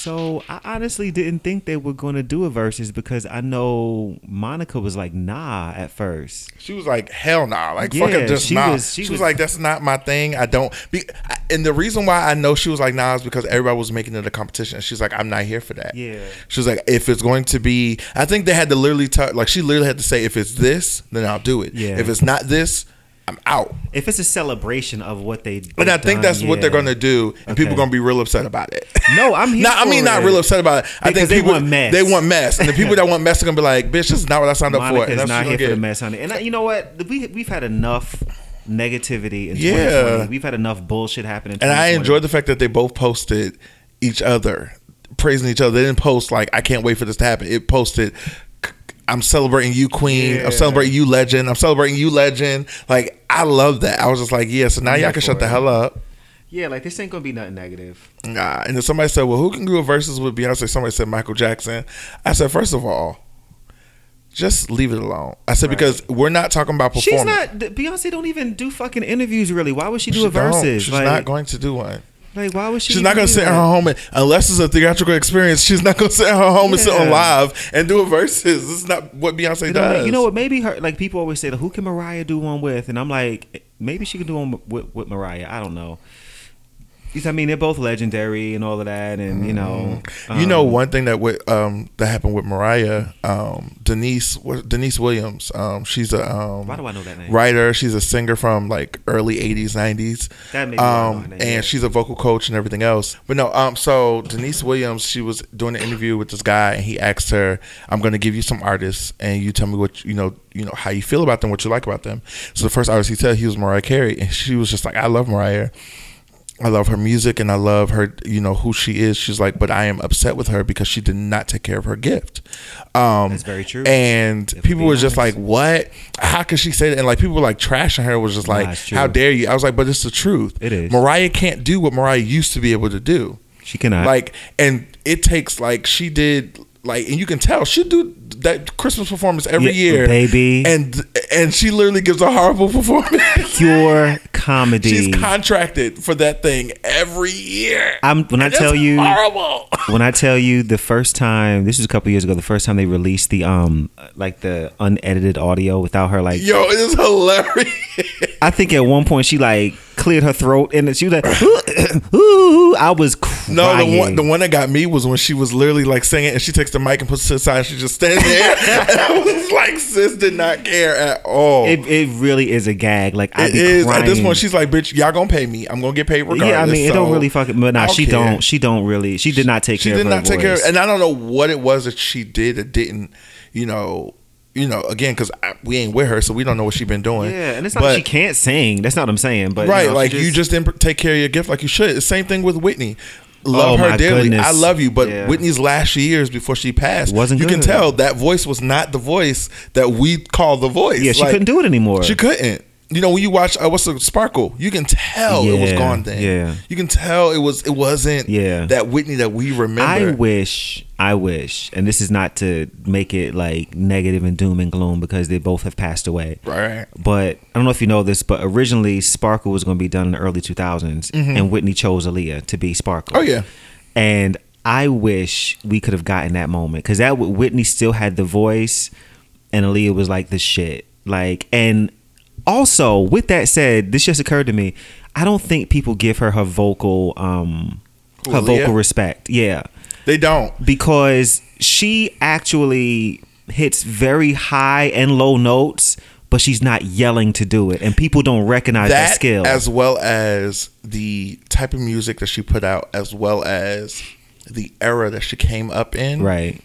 So I honestly didn't think they were going to do a Verzuz because I know Monica was like, nah, at first. She was like, hell nah, like Yeah, fucking just she nah. was- she, she was, was- like, that's not my thing. I don't. Be, and the reason why I know she was like nah is because everybody was making it a competition. And she's like, I'm not here for that. Yeah. She was like, if it's going to be, I think they had to literally talk. like she literally had to say, if it's this, then I'll do it. Yeah. If it's not this, I'm out. If it's a celebration of what they, but I think that's what they're to do, and people are going to be real upset about it. No, I'm here Not, I mean, not real upset about it. I Because think they people want mess. They want mess, and the people that want mess are going to be like, "Bitch, this is not what I signed up for." And that's not here for the gonna mess, honey. And I, you know what? We we've had enough negativity in Yeah. We've had enough bullshit happening. And I 2020. enjoyed the fact that they both posted each other, praising each other. They didn't post like, "I can't wait for this to happen." It posted. I'm celebrating you, Queen. Yeah. I'm celebrating you, Legend. I'm celebrating you, Legend. Like I love that. I was just like, yeah. So now I'm y'all can shut the hell up. Yeah, like this ain't gonna be nothing negative. Nah. And then somebody said, well, who can do a Verzuz with Beyonce? Somebody said Michael Jackson. I said, first of all, just leave it alone. I said Right. because we're not talking about She's not. Beyonce don't even do fucking interviews really. Why would she do She a Verzuz? She's like, not going to do one. Like, why would she? She's not gonna sit in her home and, unless it's a theatrical experience. She's not going to sit in her home and sit on live and do a Verzuz. This is not what Beyonce You know, does. you know what? Maybe her. Like people always say, who can Mariah do one with? And I'm like, maybe she can do one with, with Mariah. I don't know. Because I mean, they're both legendary and all of that, and you know, you know um, one thing that with, um that happened with Mariah, um, Deniece what- Deniece Williams. Um, she's a um, Why do I know that name? writer. She's a singer from like early '80s, '90s. That may be know her Um, name, and yeah. she's a vocal coach and everything else. But no, um, so Deniece Williams, she was doing an interview with this guy, and he asked her, "I'm going to give you some artists, and you tell me what you know, you know how you feel about them, what you like about them." So the first artist he said he was Mariah Carey, and she was just like, "I love Mariah." I love her music and I love her, you know, who she is. She's like, but I am upset with her because she did not take care of her gift. Um, That's very true. And If people we're were just like, what? How could she say that? And like people were like trashing her was just like, true. how dare you? I was like, but it's the truth. It is. Mariah can't do what Mariah used to be able to do. she cannot. Like, and it takes like she did like, and you can tell she do that Christmas performance every Yeah, year, baby. and and she literally gives a horrible performance. pure comedy. She's contracted for that thing every year. I'm when I tell you horrible. when I tell you the first time this was a couple years ago, the first time they released the um like the unedited audio without her like Yo, it is hilarious. I think at one point she like cleared her throat and she was like ooh, I was crying. No, the one the one that got me was when she was literally like singing and she takes the mic and puts it to the side and she just stands there. and I was like, sis did not care at all. it, it really is a gag. Like I It be is crying. at this point. She's like, "Bitch, y'all gonna pay me. I'm gonna get paid regardless." yeah, I mean, it don't really fucking. But nah, she care. don't. She don't really. She did not take She care. did of her not take care, and I don't know what it was that she did that didn't, you know, you know, again because we ain't with her, so we don't know what she been doing. yeah, and it's not But- that she can't sing. That's not what I'm saying. But right, you know, like she you just didn't take care of your gift like you should. Same thing with Whitney. Love Oh, her dearly. goodness. I love you, but Yeah. Whitney's last years before she passed, Wasn't you can tell that voice was not the voice that we call the voice. yeah, she Like, couldn't do it anymore. She couldn't. You know, when you watch uh, what's the Sparkle, you can tell it was gone then. yeah. you can tell it was it wasn't Yeah. that Whitney that we remember. I wish, I wish, and this is not to make it like negative and doom and gloom because they both have passed away. right. But I don't know if you know this, but originally Sparkle was going to be done in the early 2000s, and Whitney chose Aaliyah to be Sparkle. Mm-hmm. Oh yeah. And I wish we could have gotten that moment because that Whitney still had the voice, and Aaliyah was like the shit. Like, and also with that said, this just occurred to me. I don't think people give her her vocal, um, her vocal respect. Yeah, They don't. because she actually hits very high and low notes. But she's not yelling to do it, and people don't recognize that, that skill. as well as the type of music that she put out as well as the era that she came up in right?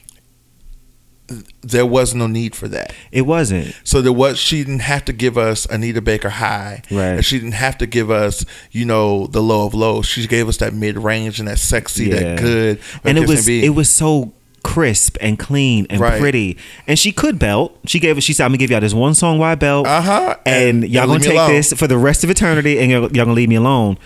There was no need for that It wasn't. so there was she didn't have to give us anita baker high Right. and she didn't have to give us you know the low of low she gave us that mid-range and that sexy Yeah. that good and it was it was so crisp and clean and Right. pretty. And she could belt. She gave she said, "I'm gonna give y'all this one song why I belt, Uh-huh. and, And- y'all gonna take alone." this for the rest of eternity, and y'all, y'all gonna leave me alone."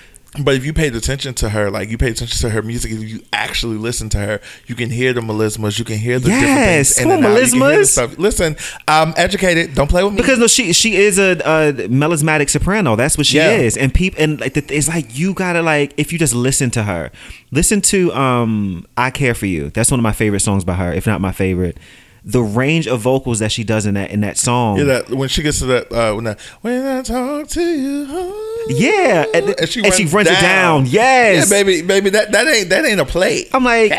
But if you paid attention to her, like you paid attention to her music, if you actually listen to her, you can hear the melismas, you can hear the Yes, different things. come on, and out, you can hear the melismas. stuff. Listen, I'm educated. Don't play with me. Because no, she she is a, a melismatic soprano. That's what she Yeah. is, and people and like the, it's like you gotta like if you just listen to her, listen to um "I Care for You." That's one of my favorite songs by her, if not my favorite. The range of vocals that she does in that in that song, yeah, that when she gets to that, uh, when, that, when I talk to you, Yeah, and- and she runs it down. Yes. yeah, baby, baby, that that ain't that ain't a play. I'm like,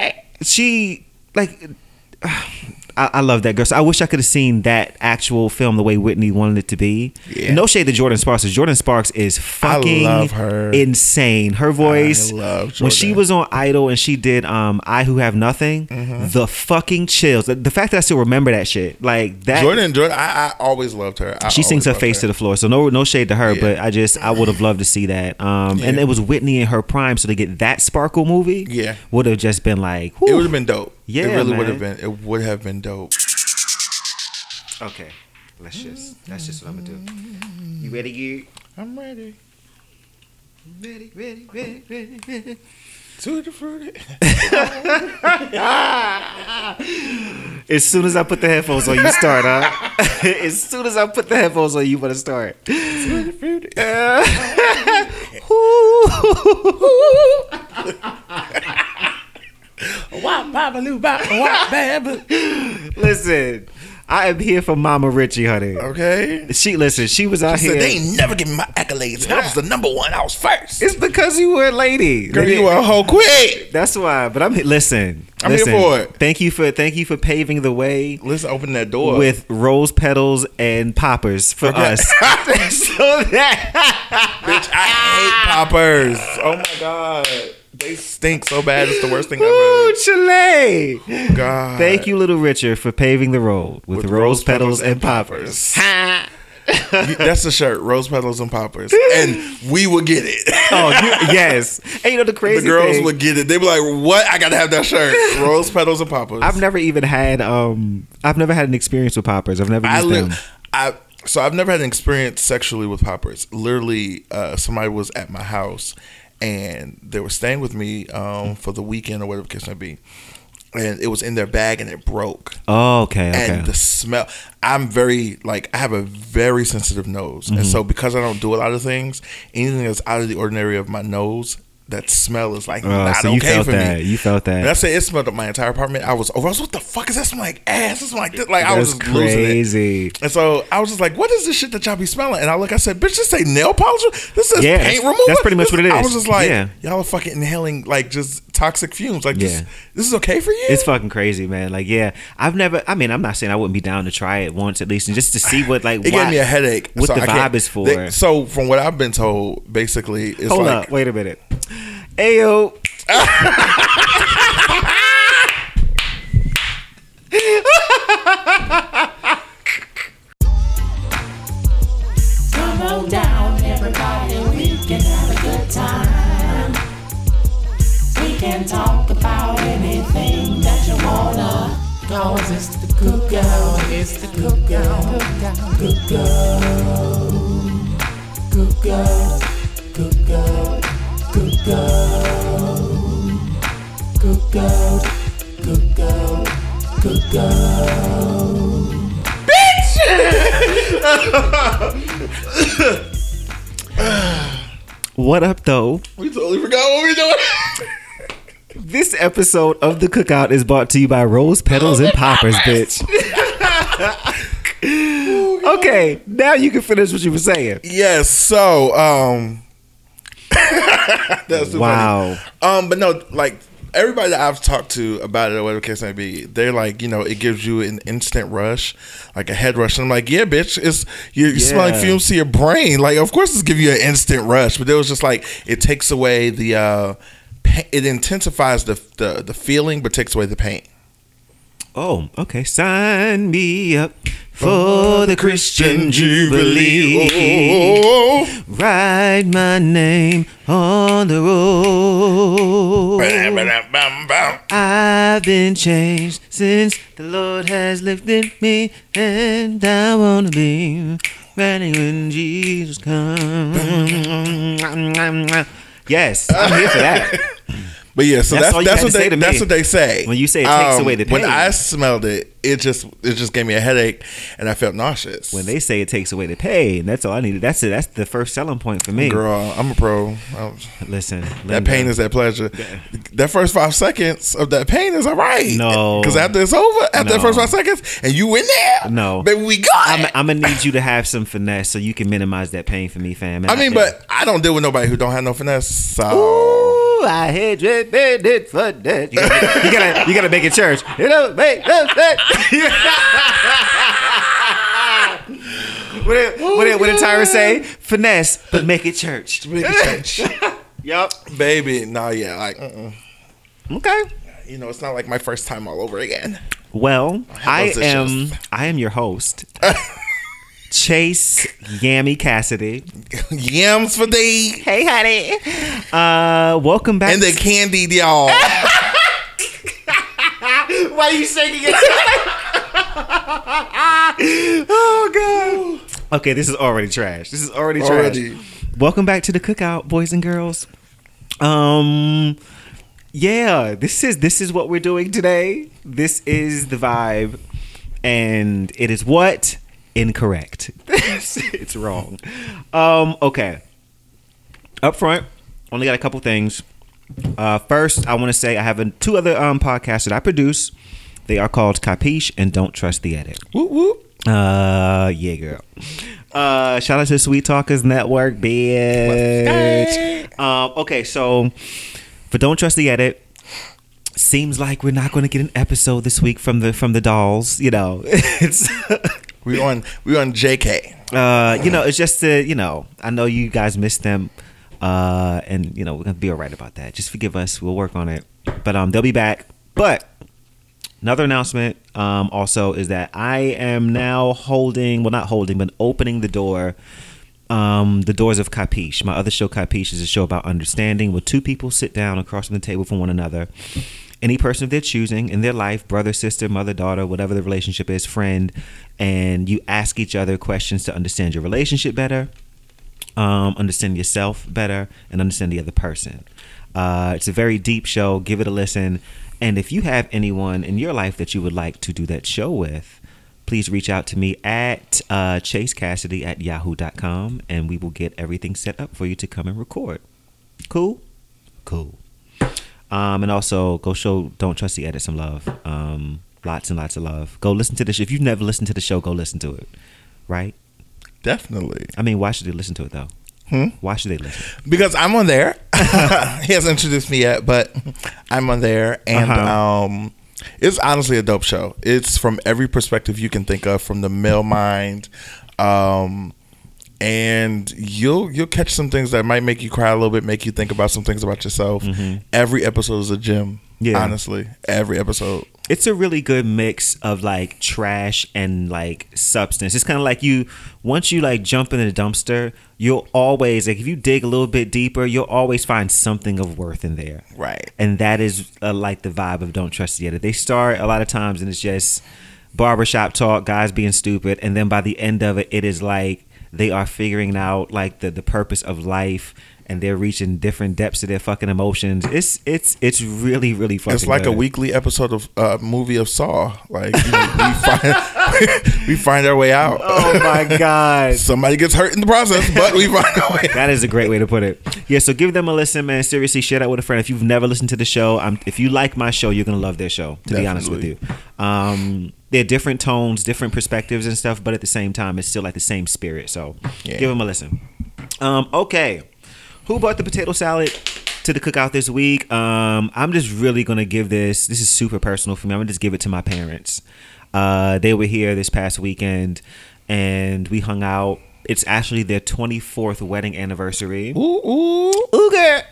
she like. I, I love that girl. So I wish I could have seen that actual film the way Whitney wanted it to be. Yeah. No shade to Jordin Sparks. Jordin Sparks is fucking love her. insane. Her voice. I love when she was on Idol and she did um I Who Have Nothing, Mm-hmm. the fucking chills. The, the fact that I still remember that shit. Like that Jordin, Jordin, I, I always loved her. I she sings her face to the floor. So no no shade to her, Yeah. but I just I would have loved to see that. Um and it was Whitney in her prime, so to get that sparkle movie Yeah. would have just been like It would have been dope. Yeah, it really would have been. It would have been dope. Okay. Let's just that's just what I'm gonna do. You ready, you? I'm ready. Ready, ready, ready, ready, ready. Tutti frutti. As soon as I put the headphones on, you start, huh? as soon as I put the headphones on, you wanna start. Tutti frutti. Wop, bop, loo, bop, wop, bam. Listen, I am here for Mama Richie, honey. Okay. She listen, she was out She here. said they ain't never give me my accolades. and I was the number one. I was first. it's because you were a lady. Girl, They you didn't- a hoe quick. That's why. But I'm listen. I'm here for it. Thank you for thank you for paving the way Let's open that door. with rose petals and poppers for Okay. us. so that Bitch, I hate poppers. Oh my god. They stink so bad. It's the worst thing Ooh, ever. Chile. God. Thank you, little Richard, for paving the road with, rose, petals, and poppers. You- That's the shirt, rose petals and poppers, and we would get it. oh, you, yes. And you know the crazy the girls thing, would get it. They'd be like, "What? I gotta have that shirt, rose petals and poppers." I've never even had um I've never had an experience with poppers. I've never I used li- them. I so I've never had an experience sexually with poppers. Literally, uh, somebody was at my house and they were staying with me um, for the weekend or whatever the case may be, and it was in their bag and it broke. Oh, okay, okay. and the smell i'm very like i have a very sensitive nose and Mm-hmm. so because i don't do a lot of things anything that's out of the ordinary of my nose that smell is like Oh, not so you okay felt for that. me You felt that. and I say it smelled up my entire apartment. I was over. I was, what the fuck is that smell like? Ass. It smell like this. Like I was That's just losing it. crazy. And so I was just like, "What is this shit that y'all be smelling?" And I look, I said, "Bitch, this say nail polish. This is Yeah, paint that's- remover. that's pretty much This- what it is. I was just like, Yeah. "Y'all are fucking inhaling like just toxic fumes. Like, Yeah. this is okay for you." It's fucking crazy, man. Like, yeah, I've never. I mean, I'm not saying I wouldn't be down to try it once at least, and just to see what like. it why- gave me a headache. What so the vibe is for? they- so from what I've been told, basically, it's Hold like up, wait a minute. Ayo. Come on down, everybody, we can have a good time. We can talk about anything that you wanna. Cause it's the cookout, it's the cookout, cookout, cookout, cookout, cookout, cookout, cookout, cookout. What up, though? we totally forgot what we were doing. This episode of the Cookout is brought to you by Rose Petals and Poppers, bitch. okay, now you can finish what you were saying. yes. So, um, that's Wow. funny. Um, but no, like everybody that I've talked to about it or whatever case may be, they're like, you know, it gives you an instant rush, like a head rush. And I'm like, yeah, bitch, it's you, you Yeah. fumes to your brain. Like, of course, it's giving you an instant rush, but it was just like it takes away the, uh, pa- it intensifies the the the feeling, but takes away the pain. Oh, okay. Sign me up for the Christian Jubilee. Write my name on the road. I've been changed since the Lord has lifted me, and I want to be ready when Jesus comes. Yes, I'm here for that. But yeah, so That's that's that's, what they to me. that's what they say. Um, When you say it takes away the pain. When. I smelled it, it just it just gave me a headache and I felt nauseous. When they say it takes away the pain, that's all I needed. That's it. That's the first selling point for me. Girl, I'm a pro. I'm- Listen, that pain is that pleasure. That first five seconds of that pain is all right. No. because after it's over, after No. that first five seconds, and you in there, No. baby, we got I'm, it. I'm gonna need you to have some finesse so you can minimize that pain for me, fam. And I mean, but I don't deal with nobody who don't have no finesse. So Ooh, I hate you, did it for that. You gotta, you gotta, you gotta make it church. You know, make what did, what did, what did Tyra say? Finesse, but make it church. Make it church. Yup. baby, no, yeah, like uh-uh. Okay. you know, it's not like my first time all over again. Well, I those am, issues. I am your host, Chase Yammy Cassidy. Yams for thee Hey, honey. Uh, welcome back. and the candied y'all. Why are you shaking it? oh god. Okay, this is already trash. This is already trash. Already. Welcome back to the cookout, boys and girls. Um yeah, this is this is what we're doing today. This is the vibe and it is what incorrect. it's wrong. Um okay. Up front, only got a couple things. Uh, first, I want to say I have a, two other um, podcasts that I produce. They are called Capiche and Don't Trust the Edit. whoop whoop. Uh, yeah, girl. Uh, shout out to Sweet Talkers Network, bitch. Um, okay, so for Don't Trust the Edit, seems like we're not going to get an episode this week from the from the dolls. You know, it's. We on we on JK. uh, you know, it's just to, you know, I know you guys missed them, uh, and you know we're gonna be all right about that. Just forgive us. We'll work on it. But um, they'll be back. But another announcement, um, also is that I am now holding, well, not holding, but opening the door. Um, the doors of Capiche. My other show, Capiche, is a show about understanding where two people sit down across from the table from one another. Any person of their choosing in their life, brother, sister, mother, daughter, whatever the relationship is, friend, and you ask each other questions to understand your relationship better, um, understand yourself better, and understand the other person. Uh, it's a very deep show. Give it a listen. And if you have anyone in your life that you would like to do that show with, please reach out to me at uh, Chase Cassidy at yahoo.com and we will get everything set up for you to come and record. Cool? Cool. Um, and also go show Don't Trust the Edit some love. Um, lots and lots of love. Go listen to show. If you've never listened to the show, go listen to it. Right? Definitely. I mean, why should they listen to it though? Hmm? Why should they listen? Because I'm on there. he hasn't introduced me yet, but I'm on there, and Uh-huh. um, it's honestly a dope show. It's from every perspective you can think of, from the male mind, um, and you'll you'll catch some things that might make you cry a little bit, make you think about some things about yourself. Every episode is a gem. Mm-hmm. Yeah. honestly, every episode. It's a really good mix of like trash and like substance. It's kind of like you once you like jump in the dumpster, you'll always like if you dig a little bit deeper, you'll always find something of worth in there. Right. And that is uh, like the vibe of Don't Trust the Edit. They start a lot of times and it's just barbershop talk, guys being stupid, and then by the end of it, it is like they are figuring out like the the purpose of life. And they're reaching different depths of their fucking emotions. It's it's it's really really fucking. It's like a weekly episode of uh, movie of Saw. Like you know, we find we find our way out. Oh my god. Somebody gets hurt in the process, but we find our way. out. That is a great way to put it. Yeah, so give them a listen, man. Seriously, share that with a friend. If you've never listened to the show, if you like my show, you're gonna love their show. To be honest with you, um, they're different tones, different perspectives and stuff, but at the same time, it's still like the same spirit. So Yeah. give them a listen. Um, okay, who bought the potato salad to the cookout this week? Um, I'm just really gonna give this. This is super personal for me. I'm gonna just give it to my parents. Uh, they were here this past weekend, and we hung out. It's actually their 24th wedding anniversary. Ooh, ooh. Ooga.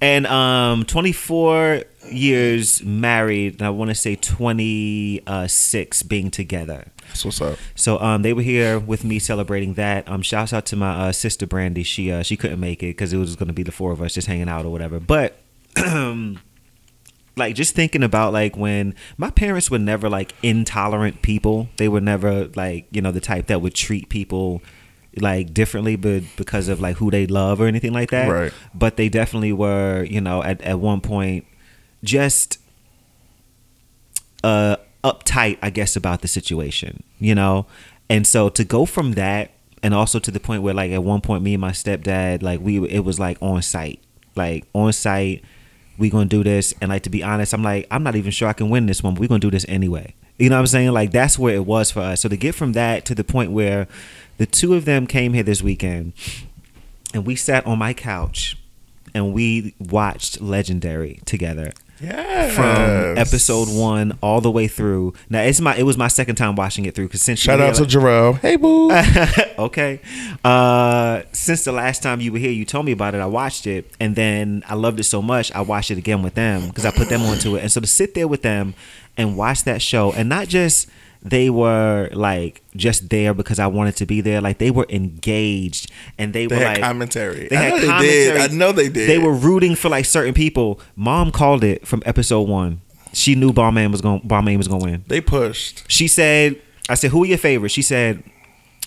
And um, 24 years married, and I want to say 26 being together. That's what's up. So um, they were here with me celebrating that. Um, shouts out to my uh, sister Brandy. She uh, she couldn't make it because it was going to be the four of us just hanging out or whatever. But like just thinking about like when my parents were never like intolerant people. They were never like you know the type that would treat people like differently, but because of like who they love or anything like that. Right. But they definitely were, you know, at at one point, just uh uptight, I guess, about the situation, you know? And so to go from that and also to the point where like at one point me and my stepdad, like we it was like on site. Like on site, we gonna do this. And like to be honest, I'm like, I'm not even sure I can win this one, but we're gonna do this anyway. You know what I'm saying? Like that's where it was for us. So to get from that to the point where the two of them came here this weekend and we sat on my couch and we watched Legendary together Yeah. from episode one all the way through. Now it's my it was my second time watching it through because since Shout out to Jarrell. Hey, boo. okay, uh, since the last time you were here, you told me about it. I watched it and then I loved it so much I watched it again with them because I put them onto it. And so to sit there with them and watch that show and not just they were like just there because I wanted to be there. Like they were engaged and they, They were like commentary. They I had know they commentary. did. I know they did. They were rooting for like certain people. Mom called it from episode one. She knew Balmain was going. Balmain was going to win. They pushed. She said, "I said, who are your favorites?" She said,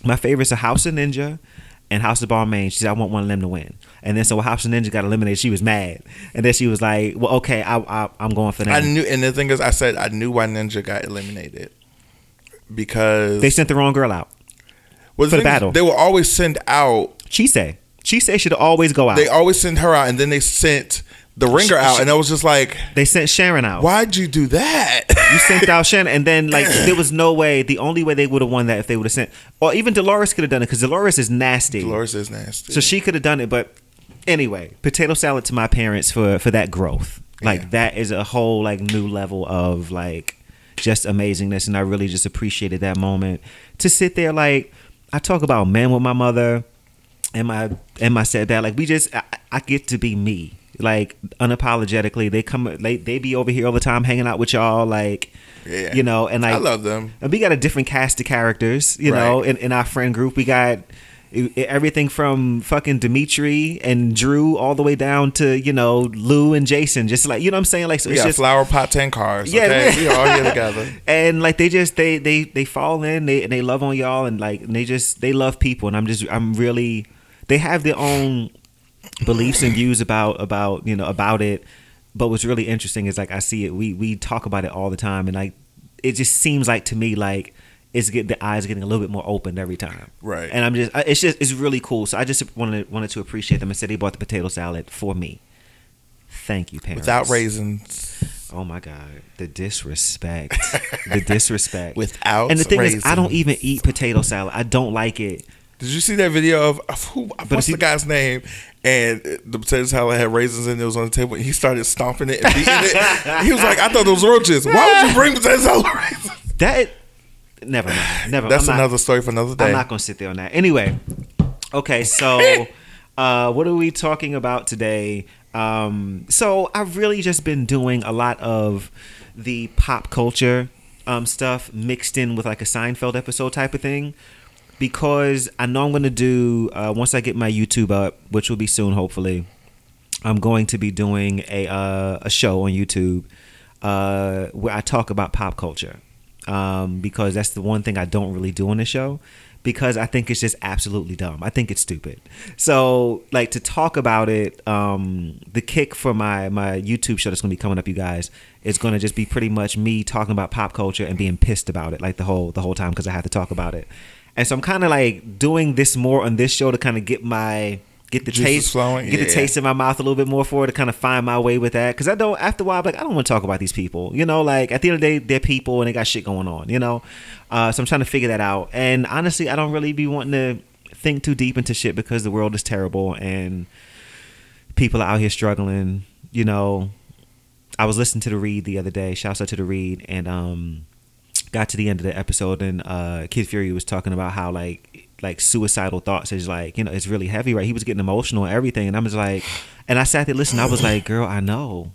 "My favorites are House of Ninja." And House of Balmain, she said, I want one of them to win. And then so when House of Ninja got eliminated, she was mad. And then she was like, well, okay, I, I, I'm going for that. I knew, and the thing is, I said I knew why Ninja got eliminated because they sent the wrong girl out. well, for the battle. They will always send out. She said should always go out. They They, always send her out, and then they sent the ringer out, and I was just like, they sent Sharon out. "Why'd you do that?" You sent out Sharon, and then like there was no way. The only way they would have won that if they would have sent, or even Dolores could have done it because Dolores is nasty. Dolores is nasty. So she could have done it, but anyway, potato salad to my parents for for that growth. Like Yeah. that is a whole like new level of like just amazingness, and I really just appreciated that moment to sit there. Like I talk about men with my mother and my and my stepdad. Like we just I, I get to be me. Like unapologetically, they come they they be over here all the time hanging out with y'all. Like Yeah. you know, and like I love them. and we got a different cast of characters, you know, in, in our friend group. We got everything from fucking Dimitri and Drew all the way down to, you know, Lou and Jason. Just like, you know what I'm saying? Like, so We it's just. flower pot ten cars. Yeah, okay? we- we all here together. And like they just they they they fall in they and they love on y'all and like and they just they love people and I'm just I'm really they have their own beliefs and views about about you know about it but what's really interesting is like I see it we we talk about it all the time and like it just seems like to me like it's get the eyes getting a little bit more open every time Right. and I'm just it's just it's really cool so I just wanted wanted to appreciate them and said they bought the potato salad for me thank you parents Without raisins. Oh my god, the disrespect, the disrespect. Without and the thing is, I don't even eat potato salad. I don't like it. Did you see that video of, of who? What's if the guy's name? And the potato salad had raisins in it. It was on the table. And he started stomping it and beating it. He was like, "I thought those were roaches. Why would you bring potato salad raisins?" That never mind. Never. That's I'm not- another story for another day. I'm not gonna sit there on that. Anyway, okay, so uh, what are we talking about today? Um, so I've really just been doing a lot of the pop culture um, stuff mixed in with like a Seinfeld episode type of thing. Because I know I'm gonna do uh, once I get my YouTube up, which will be soon, hopefully. I'm going to be doing a uh, a show on YouTube uh, where I talk about pop culture um, because that's the one thing I don't really do on the show because I think it's just absolutely dumb. I think it's stupid. So like to talk about it, um, the kick for my my YouTube show that's gonna be coming up, you guys, is gonna just be pretty much me talking about pop culture and being pissed about it like the whole the whole time because I have to talk about it. And so I'm kind of like doing this more on this show to kind of get my get the taste flowing? get the taste in my mouth a little bit more for it to kind of find my way with that. Because I don't after a while I'm like I don't want to talk about these people. You know like at the end of the day they're people and they got shit going on you know? Uh, so I'm trying to figure that out. And honestly I don't really be wanting to think too deep into shit because the world is terrible and people are out here struggling. You know I was listening to the read the other day. Shouts out to the read and um got to the end of the episode and uh Kid Fury was talking about how like like suicidal thoughts is like you know it's really heavy right? He was getting emotional and everything and I'm just like and I sat there listening I was like girl I know.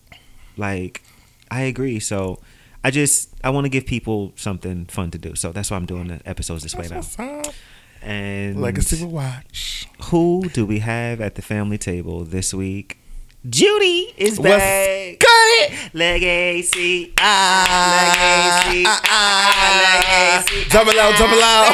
Like I agree. So I just I want to give people something fun to do. So that's why I'm doing the episodes this way now. and Legacy will watch. who do we have at the family table this week Judy is back good? Legacy ah, Legacy ah, Legacy Double out, double out.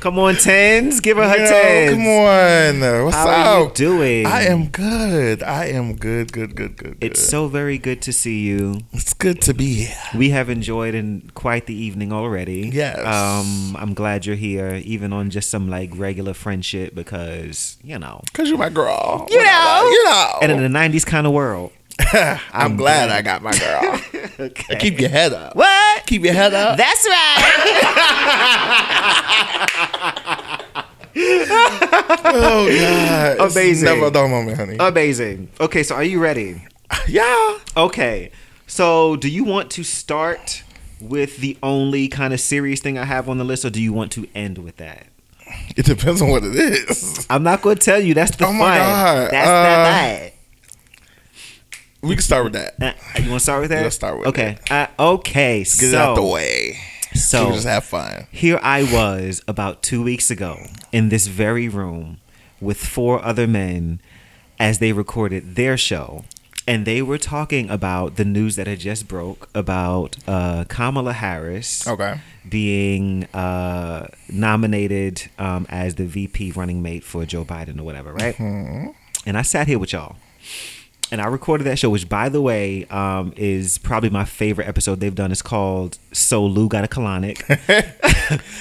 Come on, tens. Give her her Yo, tens. come on. What's How up? are you doing? I am good. I am good, good, good, good. It's good. so very good to see you. it's good to be here. We have enjoyed in quite the evening already. Yes. Um, I'm glad you're here, even on just some like regular friendship, because you know, Cause you're my girl. You know. you know. and in the '90s kind of world. I'm, I'm glad, glad. I got my girl. Okay. Keep your head up. What? Keep your head up. That's right. oh God, It's Amazing. Never a dull moment, honey. Amazing. Okay, so are you ready? yeah. Okay. So, do you want to start with the only kind of serious thing I have on the list, or do you want to end with that? It depends on what it is. I'm not going to tell you. That's the Oh fun. That's Uh, We can start with that. Uh, you want to start with that? Let's start with okay. Uh, okay. Get so, it out the way. So So, we just have fun. here I was about two weeks ago in this very room with four other men as they recorded their show. And they were talking about the news that had just broke about uh, Kamala Harris Okay. being uh, nominated um, as the VP running mate for Joe Biden or whatever, right? Mm-hmm. And I sat here with y'all. And I recorded that show, which, by the way, um, is probably my favorite episode they've done. It's called "So Lou Got a Colonic."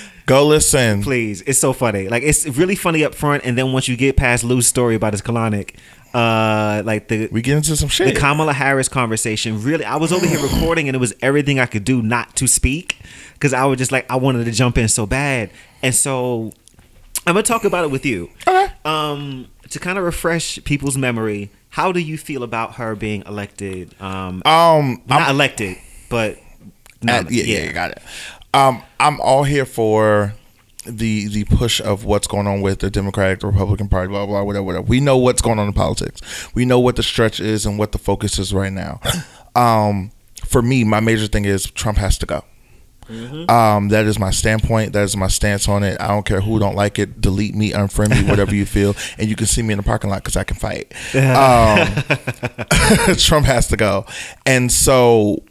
Go listen. Please, it's so funny. Like it's really funny up front, and then once you get past Lou's story about his colonic, uh, like the We get into some shit. the. Kamala Harris conversation. Really, I was over here recording, and it was everything I could do not to speak because I was just like I wanted to jump in so bad, and so I'm gonna talk about it with you. okay. Um, to kind of refresh people's memory, how do you feel about her being elected? Um, Um, not elected, but Uh, nom- yeah, yeah, got it. Um, I'm all here for the the push of what's going on with the Democratic, the Republican Party, blah blah, whatever, whatever. We know what's going on in politics. We know what the stretch is and what the focus is right now. Um, for me, my major thing is Trump has to go. Um, that is my standpoint. That is my stance on it. I don't care who don't like it. Delete me, unfriend me, whatever you feel, and you can see me in the parking lot because I can fight. Um, Trump has to go, and so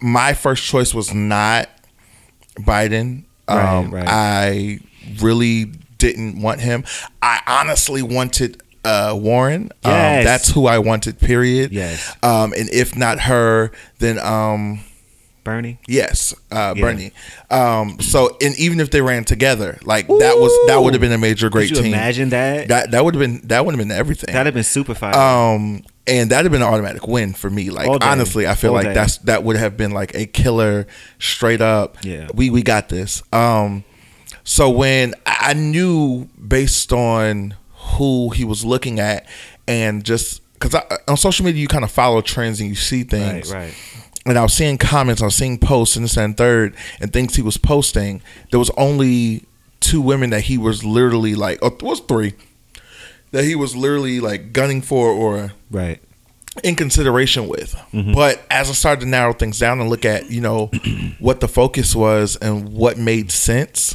my first choice was not Biden. Um, right. I really didn't want him. I honestly wanted uh, Warren. Um, Yes. that's who I wanted. Period. Yes. Um, and if not her, then um, Bernie. yes, uh, Yeah. Bernie. Um, so and even if they ran together, like that was that would have been a major great team. imagine that? That that would have been that would have been everything. That'd have been super fire. Um, and that'd have been an automatic win for me. Like honestly, I feel All like day. that's that would have been like a killer, straight up. Yeah. we we got this. Um, so when I knew based on who he was looking at, and just because on social media you kind of follow trends and you see right, things, right. And I was seeing comments, I was seeing posts and this and third, and things he was posting. There was only two women that he was literally like, oh, it was three that he was literally like gunning for or Right. in consideration with. Mm-hmm. But as I started to narrow things down and look at, you know, what the focus was and what made sense,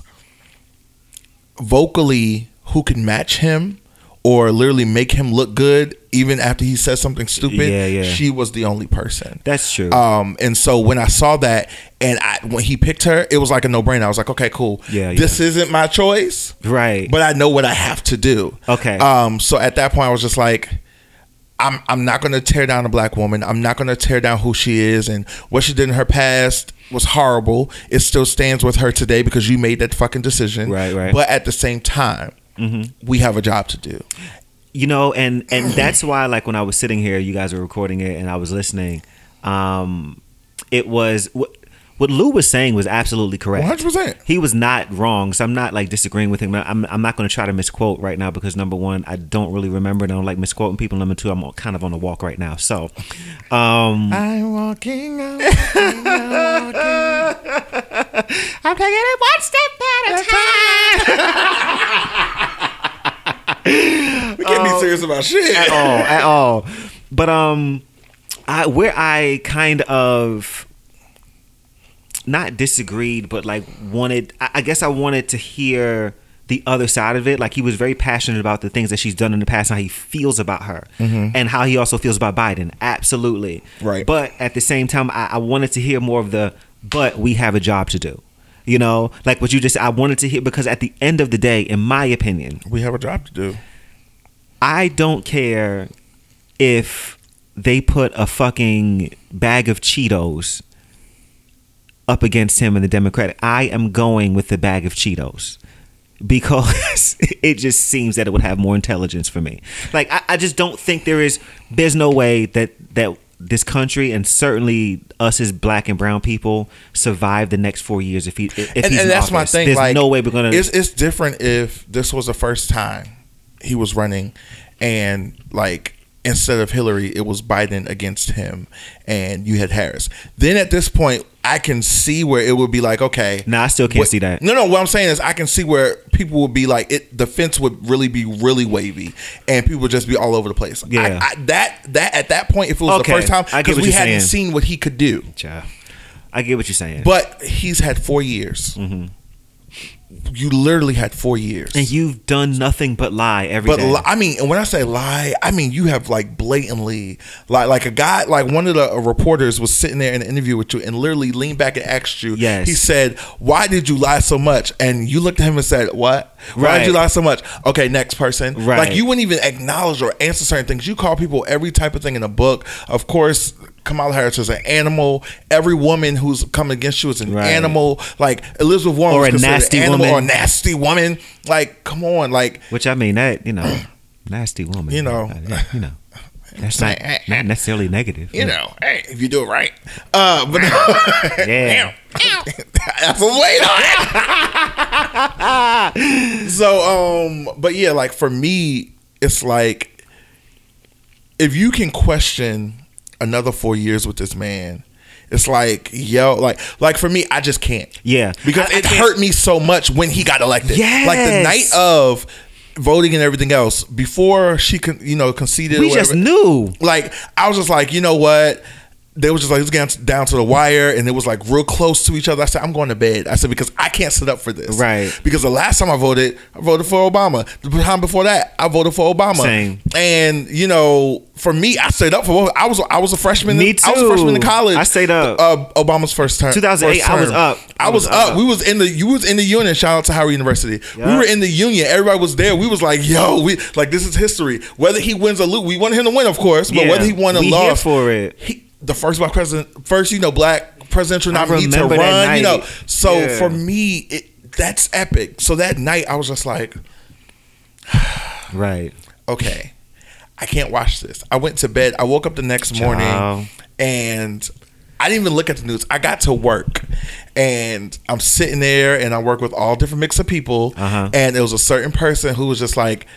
vocally, who could match him or literally make him look good even after he said something stupid, Yeah, yeah. she was the only person. That's true. Um, and so when I saw that and I, when he picked her, it was like a no brainer. I was like, okay, cool. Yeah, This isn't my choice right. but I know what I have to do. Okay. Um. So at that point, I was just like, I'm I'm not going to tear down a black woman. I'm not going to tear down who she is and what she did in her past was horrible. It still stands with her today because you made that fucking decision. Right, right. But at the same time, we have a job to do. you know and and that's why like when i was sitting here you guys were recording it and i was listening um it was what what lou was saying was absolutely correct 100%. he was not wrong so i'm not like disagreeing with him i'm, I'm not going to try to misquote right now because number one i don't really remember and i don't like misquoting people number two i'm kind of on a walk right now so um I'm walking out. i'm taking it one step at a time We can't be serious about shit. at all, at all. But um, I where I kind of not disagreed, but like wanted. I, I guess I wanted to hear the other side of it. Like he was very passionate about the things that she's done in the past, and how he feels about her, and how he also feels about Biden. Absolutely, Right. But at the same time, I, I wanted to hear more of the. But we have a job to do. You know, like what you just I wanted to hear because at the end of the day, in my opinion, We have a job to do. I don't care if they put a fucking bag of Cheetos up against him in the Democratic. I am going with the bag of Cheetos because it just seems that it would have more intelligence for me. Like I, I just don't think there is. There's no way that that this country and certainly us as black and brown people survive the next four years if he if and, he's and that's my thing. There's like, no way we're gonna. It's, it's different if this was the first time he was running, and like instead of Hillary, it was Biden against him, and you had Harris. Then at this point, I can see where it would be like, okay, Nah, I still can't what- see that. No, no. What I'm saying is, I can see where people would be like, it. The fence would really be really wavy, and people would just be all over the place. Yeah. I, I, that that at that point, if it was Okay, the first time, because we hadn't saying. seen what he could do. Yeah. I get what you're saying. But he's had four years. Mm-hmm. You literally had four years. And you've done nothing but lie every but day. li- I mean, and when I say lie, I mean you have like blatantly like like a guy like one of the uh, reporters was sitting there in an interview with you and literally leaned back and asked you. Yes. He said, "Why did you lie so much?" And you looked at him and said, "What? Why did you lie so much?" Okay, next person. Right. Like you wouldn't even acknowledge or answer certain things. You call people every type of thing in a book. Of course. Kamala Harris is an animal. Every woman who's come against you is an Right. animal. Like Elizabeth Warren Or was a nasty an animal or a woman. nasty woman. Like, come on, like Which I mean that you know, nasty woman. You know. You know, that's not not necessarily negative. you know, hey, if you do it right. Uh, but Yeah. that's a way So, um, but yeah, like for me, it's like if you can question another four years with this man. It's like yo, like like for me, I just can't. Yeah. because I- I it can't- hurt me so much when he got elected. Yeah, like the night of voting and everything else before she con, you know conceded. or We just knew. like I was just like, you know what? They was just like, let's get down to the wire, and it was like real close to each other. I said, I'm going to bed. I said because I can't sit up for this. Right. Because the last time I voted, I voted for Obama. The time before that, I voted for Obama. Same. And you know, for me, I stayed up for both. I was I was a freshman. Me in, I was a freshman in college. I stayed up. Uh, Obama's first term. 2008, first I was up. I, was, up. We was in the you was in the union. Shout out to Howard University. We were in the union. Everybody was there. We was like, yo, we like this is history. Whether he wins or lose, we want him to win, of course. But Yeah, whether he won or we lost, for it. He, the first black president, first you know black presidential nominee to run. You know, so Yeah. for me, it, that's epic. So that night, I was just like, Right. okay, I can't watch this. I went to bed. I woke up the next morning and I didn't even look at the news. I got to work and I'm sitting there and I work with all different mix of people. Uh-huh. And there was a certain person who was just like,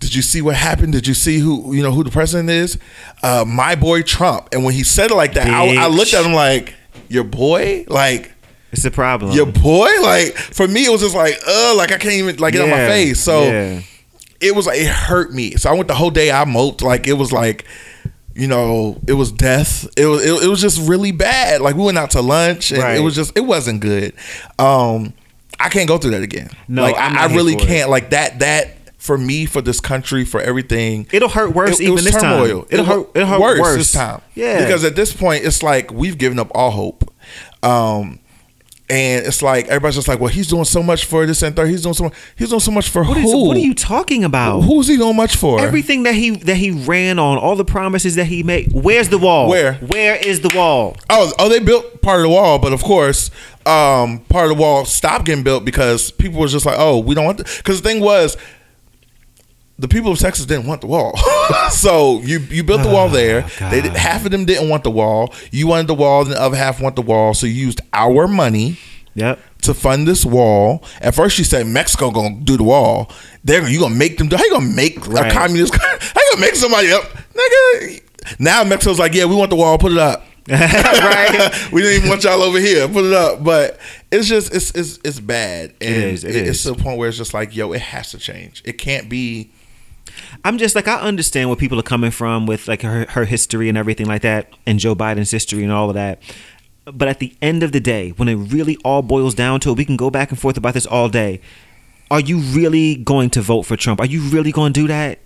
did you see what happened? Did you see who you know who the president is? Uh, my boy Trump. And when he said it like that, I, I looked at him like, your boy, like It's a problem. your boy. Like for me, it was just like, uh, like I can't even like get on my face. So yeah. it was like it hurt me. So I went the whole day. I moped like it was like, you know, it was death. It was it, it was just really bad. Like we went out to lunch and Right. it was just it wasn't good. Um, I can't go through that again. No, like I, I really can't. Like that that for me for this country for everything. It'll hurt worse It- it even was this turmoil. time. It'll It hurt. It'll hurt worse, worse, this time. Yeah. because at this point it's like we've given up all hope. Um, and it's like everybody's just like, well, he's doing so much for this and third. He's doing so much. He's doing so much for what is? who? What are you talking about? Who's he doing much for? Everything that he that he ran on, all the promises that he made. Where's the wall? Where? Where is the wall? Oh, oh, they built part of the wall, but of course, um, part of the wall stopped getting built because people were just like, "Oh, we don't want." Because the thing was, the people of Texas didn't want the wall, so you you built the wall oh, there. They did, half of them didn't want the wall. You wanted the wall, and the other half want the wall. So you used our money Yep. to fund this wall. At first, you said Mexico gonna do the wall. They're you gonna make them do. How you gonna make Right. a communist? How you gonna make somebody up, nigga? Now Mexico's like, yeah, we want the wall. Put it up. right. we didn't even want y'all over here. Put it up. But it's just it's it's it's bad. And is, it It's is. to the point where it's just like, yo, it has to change. It can't be. I'm just like I understand where people are coming from with like her her history and everything like that, and Joe Biden's history and all of that. But at the end of the day, when it really all boils down to it, we can go back and forth about this all day. Are you really going to vote for Trump? Are you really going to do that?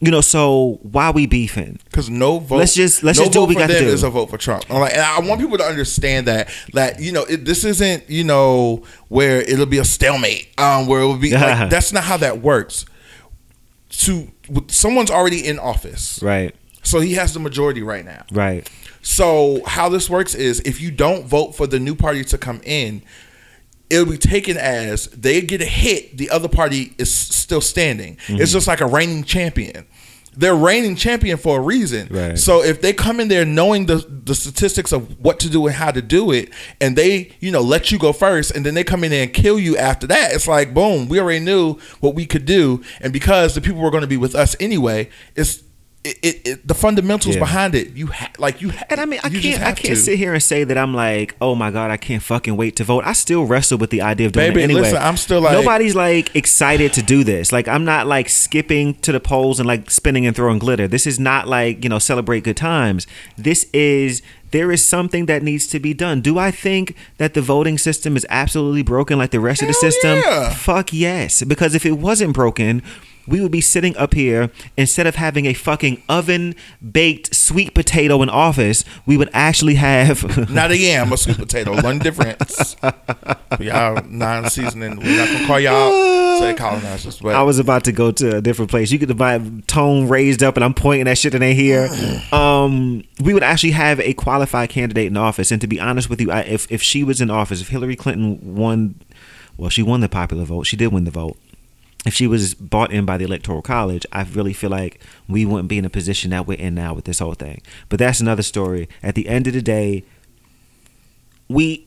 You know, so why we beefing? Because no vote. Let's just- let's no just do what we gotta do. Is a vote for Trump. I'm like, and I want people to understand that that you know it, this isn't you know where it'll be a stalemate. Um, where it will be like that's not how that works. To someone's already in office, Right, so he has the majority right now. right. So how this works is if you don't vote for the new party to come in, it'll be taken as they get a hit, the other party is still standing. Mm-hmm. It's just like a reigning champion. They're reigning champion for a reason. Right. So if they come in there knowing the the statistics of what to do and how to do it, and they you know let you go first, and then they come in there and kill you after that, it's like boom, we already knew what we could do, and because the people were going to be with us anyway, it's it, it, it the fundamentals Yeah. behind it. You ha- like you. Ha- And I mean, I can't, I can't to. sit here and say that I'm like, oh my god, I can't fucking wait to vote. I still wrestle with the idea of doing Baby, it anyway. listen, I'm still like- nobody's like excited to do this. Like, I'm not like skipping to the polls and like spinning and throwing glitter. This is not like you know celebrate good times. This is there is something that needs to be done. Do I think that the voting system is absolutely broken like the rest of the system? yeah. Fuck yes. Because if it wasn't broken, we would be sitting up here instead of having a fucking oven baked sweet potato in office, we would actually have Not a yam, a sweet potato. One difference. y'all non seasoning. We're not gonna call y'all say colonizers, but I was about to go to a different place. You could buy tone raised up and I'm pointing that shit and they hear. Um, we would actually have a qualified candidate in office. And to be honest with you, I, if if she was in office, if Hillary Clinton won, well, she won the popular vote. She did win the vote. If she was bought in by the electoral college, I really feel like we wouldn't be in a position that we're in now with this whole thing. But that's another story. At the end of the day, we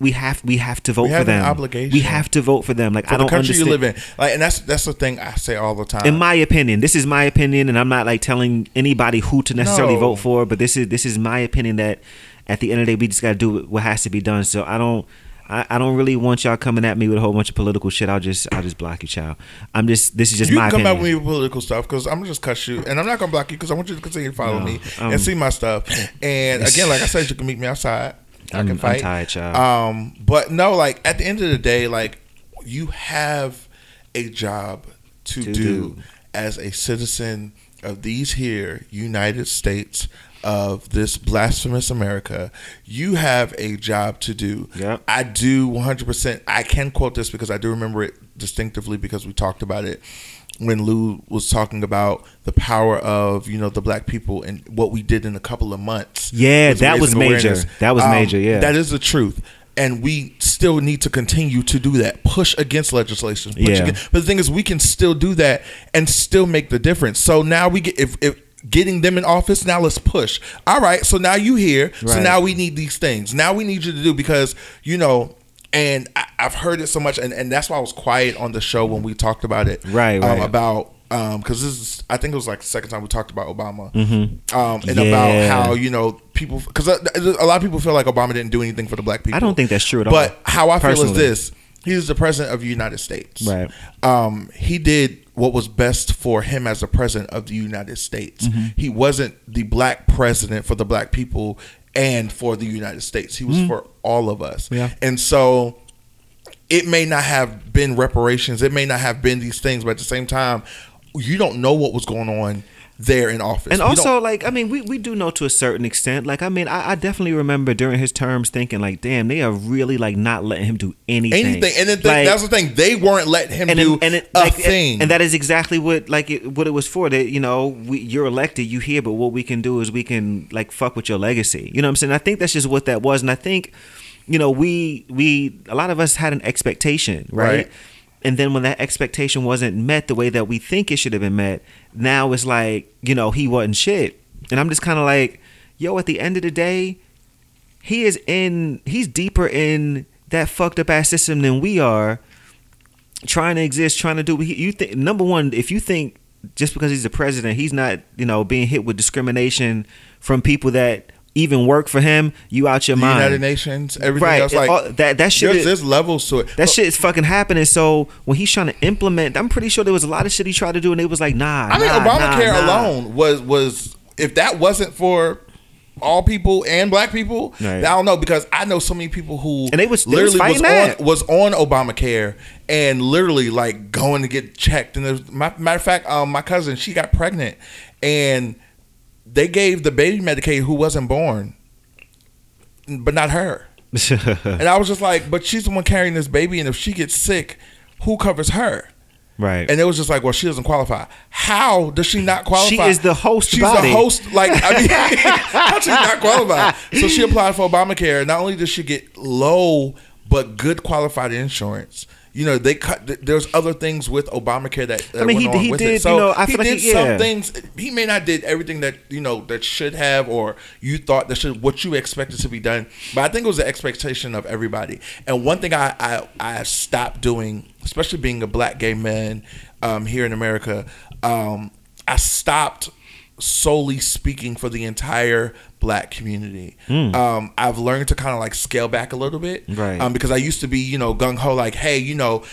we have we have to vote We for have an them. obligation. We have to vote for them. Like for I don't country understand. you live in. Like, and that's that's the thing I say all the time. in my opinion this is my opinion and i'm not like telling anybody who to necessarily No. vote for but this is this is my opinion that at the end of the day we just got to do what has to be done so i don't I, I don't really want y'all coming at me with a whole bunch of political shit. I'll just I'll just block you, child. I'm just this is just you my can come opinion. with me with political stuff because I'm gonna just cuss you, and I'm not gonna block you because I want you to continue to follow No, me um, and see my stuff. And again, like I said, you can meet me outside. I I'm- can I'm fight. tired, child. Um, but no, like at the end of the day, like you have a job to, To do, do. as a citizen of these here United States of this blasphemous America. You have a job to do. Yep. I do 100%. I can quote this because I do remember it distinctively because we talked about it when Lou was talking about the power of, you know, the black people and what we did in a couple of months. Yeah, with that was major. awareness. Um, That was major, yeah. That is the truth. And we still need to continue to do that. Push against legislation. Push Yeah. against- but the thing is, we can still do that and still make the difference. So now we get if if getting them in office. Now let's push. All right. So now you here. So now we need these things. Now we need you to do because you know. And I, I've heard it so much, and, and that's why I was quiet on the show when we talked about it. Right, um, right. about because this is I think it was like the second time we talked about Obama, um, and Yeah. about how you know people because a, a lot of people feel like Obama didn't do anything for the black people. I don't think that's true at all, But how I feel is personally. This: he's the president of the United States. Right. Um, he did what was best for him as the president of the United States. Mm-hmm. He wasn't the black president for the black people and for the United States. He was for all of us. Mm-hmm. Yeah. And so it may not have been reparations. It may not have been these things, but at the same time, you don't know what was going on there in office. And We also, like, I mean, we, we do know to a certain extent. Like, I mean, I, I definitely remember during his terms thinking, like, damn, they are really like not letting him do anything. anything, and then Like, that's the thing. They weren't letting him and do and it, a like, thing. and that is exactly what like it, what it was for. That you know, we, you're elected, you here, but what we can do is we can like fuck with your legacy. You know what I'm saying? I think that's just what that was, and I think, you know, we we a lot of us had an expectation, right? Right. And then when that expectation wasn't met the way that we think it should have been met, now it's like you know he wasn't shit, and I'm just kind of like, yo, at the end of the day, he is in he's deeper in that fucked up ass system than we are trying to exist trying to do you think number one if you think just because he's the president he's not you know being hit with discrimination from people that even work for him you out your the mind United Nations, everything right else. Like all- that that shit there's, is, there's levels to it. that shit is fucking happening so when he's trying to implement i'm pretty sure there was a lot of shit he tried to do and it was like nah I mean, Obamacare nah, nah. alone was was if that wasn't for all people and black people. Right. I don't know because I know so many people who And they was- they was literally was, that. on was on Obamacare and literally like going to get checked. And there's, matter of fact, um, my cousin she got pregnant and they gave the baby Medicaid who wasn't born, but not her. And I was just like, but she's the one carrying this baby, and if she gets sick, who covers her? right. And it was just like, well, she doesn't qualify. How does she not qualify? She is the host She's body. the host. Like, I mean, how does she not qualify? So she applied for Obamacare. Not only does she get low but good qualified insurance. You know, they cut. There's other things with Obamacare that, that I mean, he- he did, it. you know, I he feel like did he- some yeah. things. He may not did everything that you know that should have or you thought that should what you expected to be done. But I think it was the expectation of everybody. And one thing I I, I stopped doing, especially being a black gay man um, here in America, um, I stopped solely speaking for the entire black community. Um, I've learned to kind of like scale back a little bit, Right. Um, because I used to be, you know, gung ho, like, hey, you know,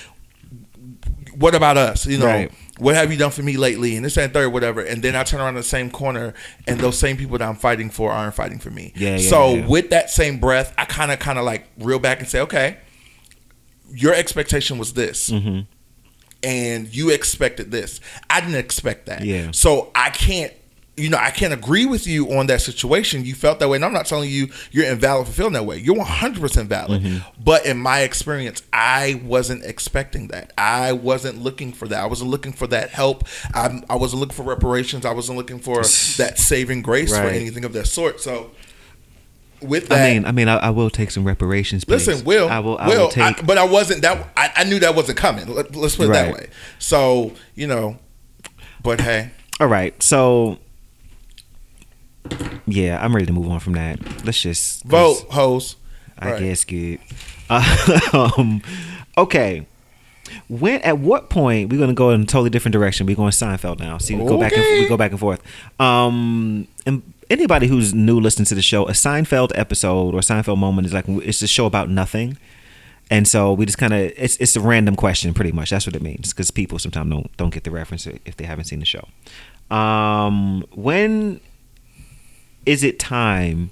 what about us? You know, Right. what have you done for me lately? And this and third, whatever. And then I turn around the same corner, and those same people that I'm fighting for aren't fighting for me. Yeah, yeah, so yeah. with that same breath, I kind of, kind of like reel back and say, okay, your expectation was this. Mm-hmm. And you expected this. I didn't expect that. Yeah. So I can't, you know, I can't agree with you on that situation. You felt that way, and I'm not telling you you're invalid for feeling that way. You're 100 percent valid. Mm-hmm. But in my experience, I wasn't expecting that. I wasn't looking for that. I wasn't looking for that help. I, I wasn't looking for reparations. I wasn't looking for that saving grace or anything of that sort. So with that, I mean, I mean, I, I will take some reparations. Please. Listen, Will, I will. I Will, will take. I- but I wasn't that. I, I knew that wasn't coming. Let, us put it that way. So you know, but hey, all right, so yeah, I'm ready to move on from that. Let's just vote, hoes. I Right. guess good. um, okay. When at what point we're gonna go in a totally different direction? We're going Seinfeld now. See, we go back and we go back and forth. Um, and anybody who's new listening to the show, a Seinfeld episode or Seinfeld moment is like it's a show about nothing. And so we just kind of it's it's a random question, pretty much. That's what it means because people sometimes don't don't get the reference if they haven't seen the show. Um, when is it time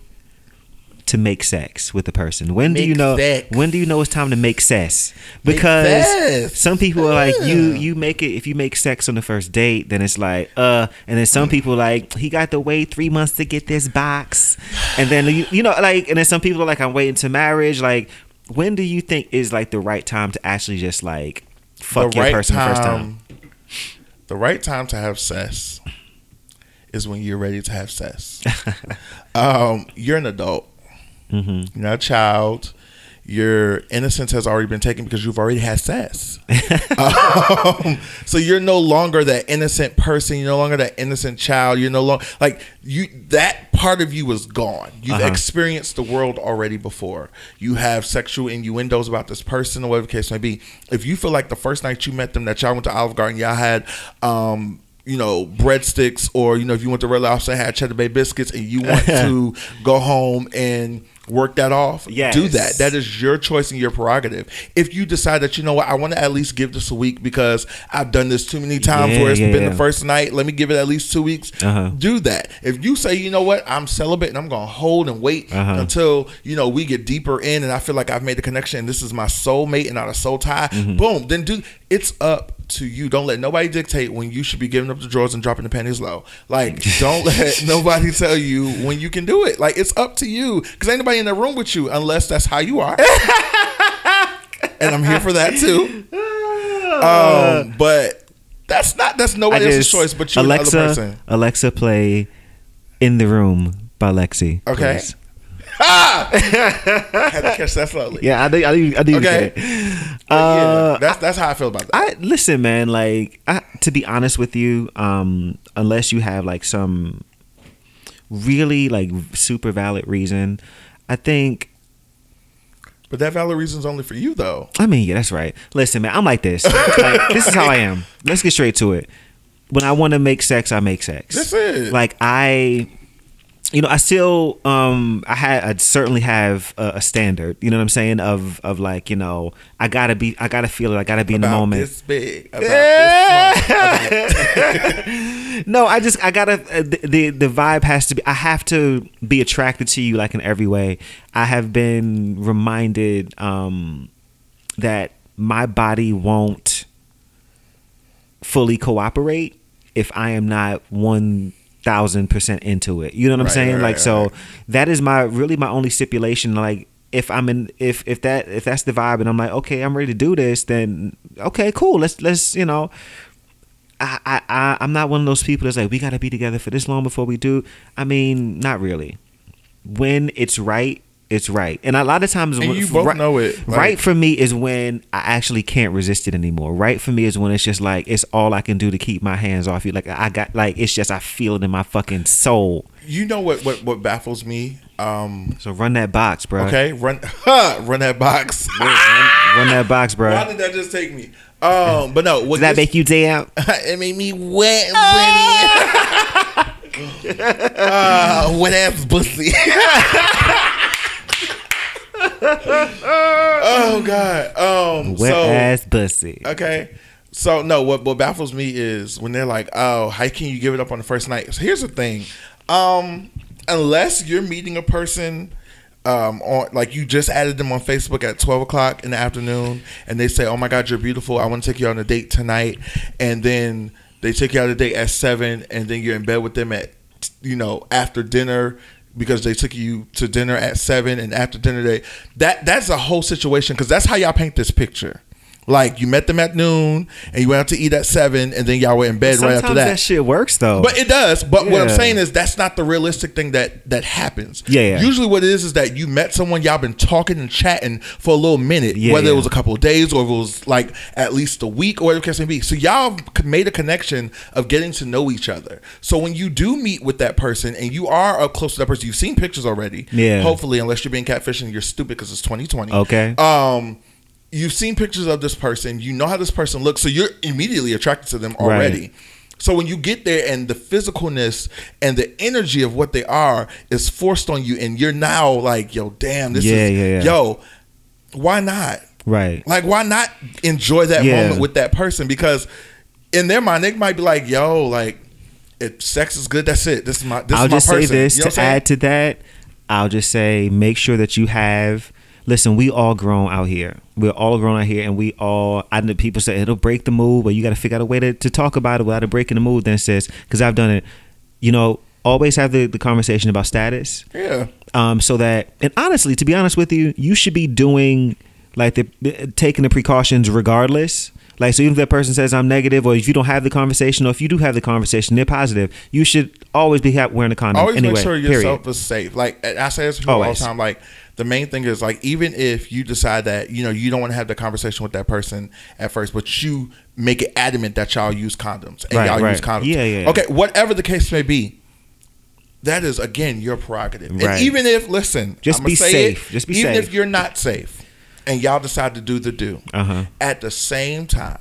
to make sex with a person? When do you know? sex. When do you know it's time to make sex? Because sex. some people are like you. Yeah. You make it if you make sex on the first date, then it's like uh. And then some people like he got to wait three months to get this box, and then you you know like and then some people are like I'm waiting to marriage. Like when do you think is like the right time to actually just like fuck your person the first time? The right time to have sex is when you're ready to have sex. um, you're an adult. Mm-hmm. You're not a child. Your innocence has already been taken because you've already had sex. um, so you're no longer that innocent person. You're no longer that innocent child. You're no longer like you. That part of you is gone. You've Uh-huh. experienced the world already before. You have sexual innuendos about this person or whatever the case may be. If you feel like the first night you met them, that y'all went to Olive Garden, y'all had. Um, you know, breadsticks, or you know, if you went to Red Lobster, and had cheddar bay biscuits, and you want to go home and work that off, Yes. do that. That is your choice and your prerogative. If you decide that you know what, I want to at least give this a week because I've done this too many times Yeah, where it's yeah, been yeah. the first night. Let me give it at least two weeks. Uh-huh. Do that. If you say, you know what, I'm celibate and I'm gonna hold and wait Uh-huh. until you know we get deeper in and I feel like I've made the connection and this is my soulmate and not a soul tie. Mm-hmm. Boom. Then do. It's up to you. Don't let nobody dictate when you should be giving up the drawers and dropping the panties low. Like, don't let nobody tell you when you can do it. Like, it's up to you because ain't nobody in the room with you unless that's how you are. and I'm here for that too. Um, but that's not that's nobody else's just choice but you Alexa and the other person. Alexa play in the room by Lexi. Okay. please. Ah! had to catch that slowly. Yeah, I do. I do. I do Okay. Uh, yeah, that's that's how I feel about that. I listen, man. Like, I, to be honest with you, um, unless you have like some really like super valid reason, I think. but that valid reason's only for you though. I mean, yeah, that's right. Listen, man, I'm like this. Like, this is how I am. Let's get straight to it. When I want to make sex, I make sex. That's it. Like I, you know, I still, um, I had, I certainly have a, a standard. You know what I'm saying? Of, of like, you know, I gotta be, I gotta feel it. I gotta be in the moment. this big. About this no, I just I gotta uh, the, the the vibe has to be. I have to be attracted to you like in every way. I have been reminded um, that my body won't fully cooperate if I am not one thousand percent into it. You know what I'm Right, saying? right, like right, so that is my really my only stipulation. Like if I'm in if if that if that's the vibe and I'm like okay I'm ready to do this then okay cool let's let's you know I, I, I I'm not one of those people that's like we got to be together for this long before we do. I mean, not really. When it's right, it's right, and a lot of times, And when- you both right, know it, like- right for me is when I actually can't resist it anymore. Right for me is when it's just like it's all I can do to keep my hands off you. Like I got like it's just I feel it in my fucking soul. You know what, what? What baffles me? Um, So run that box, bro. okay, run, run that box. run, run that box, bro. Why did that just take me? Um, but no, what Does that make you damn? it made me wet, Brittany. uh, wet ass pussy. oh God. Um. Wet so, ass pussy. Okay. So no, what what baffles me is when they're like, "Oh, how can you give it up on the first night?" So here's the thing, um, unless you're meeting a person, um, on like you just added them on Facebook at twelve o'clock in the afternoon, and they say, "Oh my God, you're beautiful. I want to take you on a date tonight," and then they take you out a date at seven, and then you're in bed with them at, you know, after dinner. Because they took you to dinner at seven, and after dinner they that that's a whole situation. Because that's how y'all paint this picture. Like you met them at noon and you went out to eat at seven and then y'all were in bed right after that. that. shit works though. But it does. But what I'm saying is that's not the realistic thing that that happens. Yeah, yeah. Usually what it is is that you met someone, y'all been talking and chatting for a little minute, Yeah, whether it was a couple of days or it was like at least a week or whatever case may be. So y'all made a connection of getting to know each other. So when you do meet with that person and you are up close to that person, you've seen pictures already. Yeah. Hopefully, unless you're being catfishing, you're stupid because it's 2020 Okay. um you've seen pictures of this person you know how this person looks so you're immediately attracted to them already Right. so when you get there and the physicalness and the energy of what they are is forced on you and you're now like yo damn this Yeah, is yeah, yeah. yo why not right. like why not enjoy that moment with that person because in their mind they might be like yo like if sex is good that's it this is my this I'll is my just person say this You know to add to that. I'll just say make sure that you have. Listen, we all grown out here. We're all grown out here, and we all. I know people say it'll break the mood, but you got to figure out a way to, to talk about it without it breaking the mood. Then says because I've done it. You know, always have the, the conversation about status. yeah um, so that and honestly to be honest with you you should be doing like the taking the precautions regardless like so even if that person says i'm negative or if you don't have the conversation or if you do have the conversation they're positive you should always be wearing a condom always anyway make sure period. yourself is safe. Like I say this all the time. Like the main thing is like even if you decide that you know you don't want to have the conversation with that person at first, but you make it adamant that y'all use condoms and Right, y'all right. use condoms. Yeah, yeah, yeah. Okay, whatever the case may be. That is again your prerogative, Right. and even if listen, Just be safe. It, Just be even safe. if you're not safe, and y'all decide to do the do, Uh-huh. at the same time,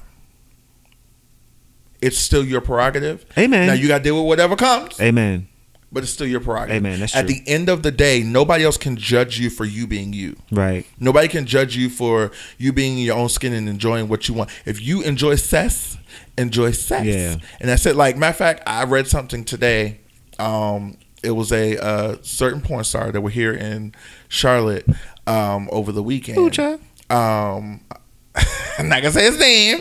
it's still your prerogative. Amen. Now you got to deal with whatever comes amen but it's still your prerogative. Amen, that's At true. the end of the day, nobody else can judge you for you being you. right Nobody can judge you for you being your own skin and enjoying what you want. If you enjoy sex, enjoy sex. Yeah. And that's it. Like matter of fact, I read something today. Um, it was a uh, certain porn star that were here in Charlotte um, over the weekend. Ooh. Um, I'm not gonna say his name.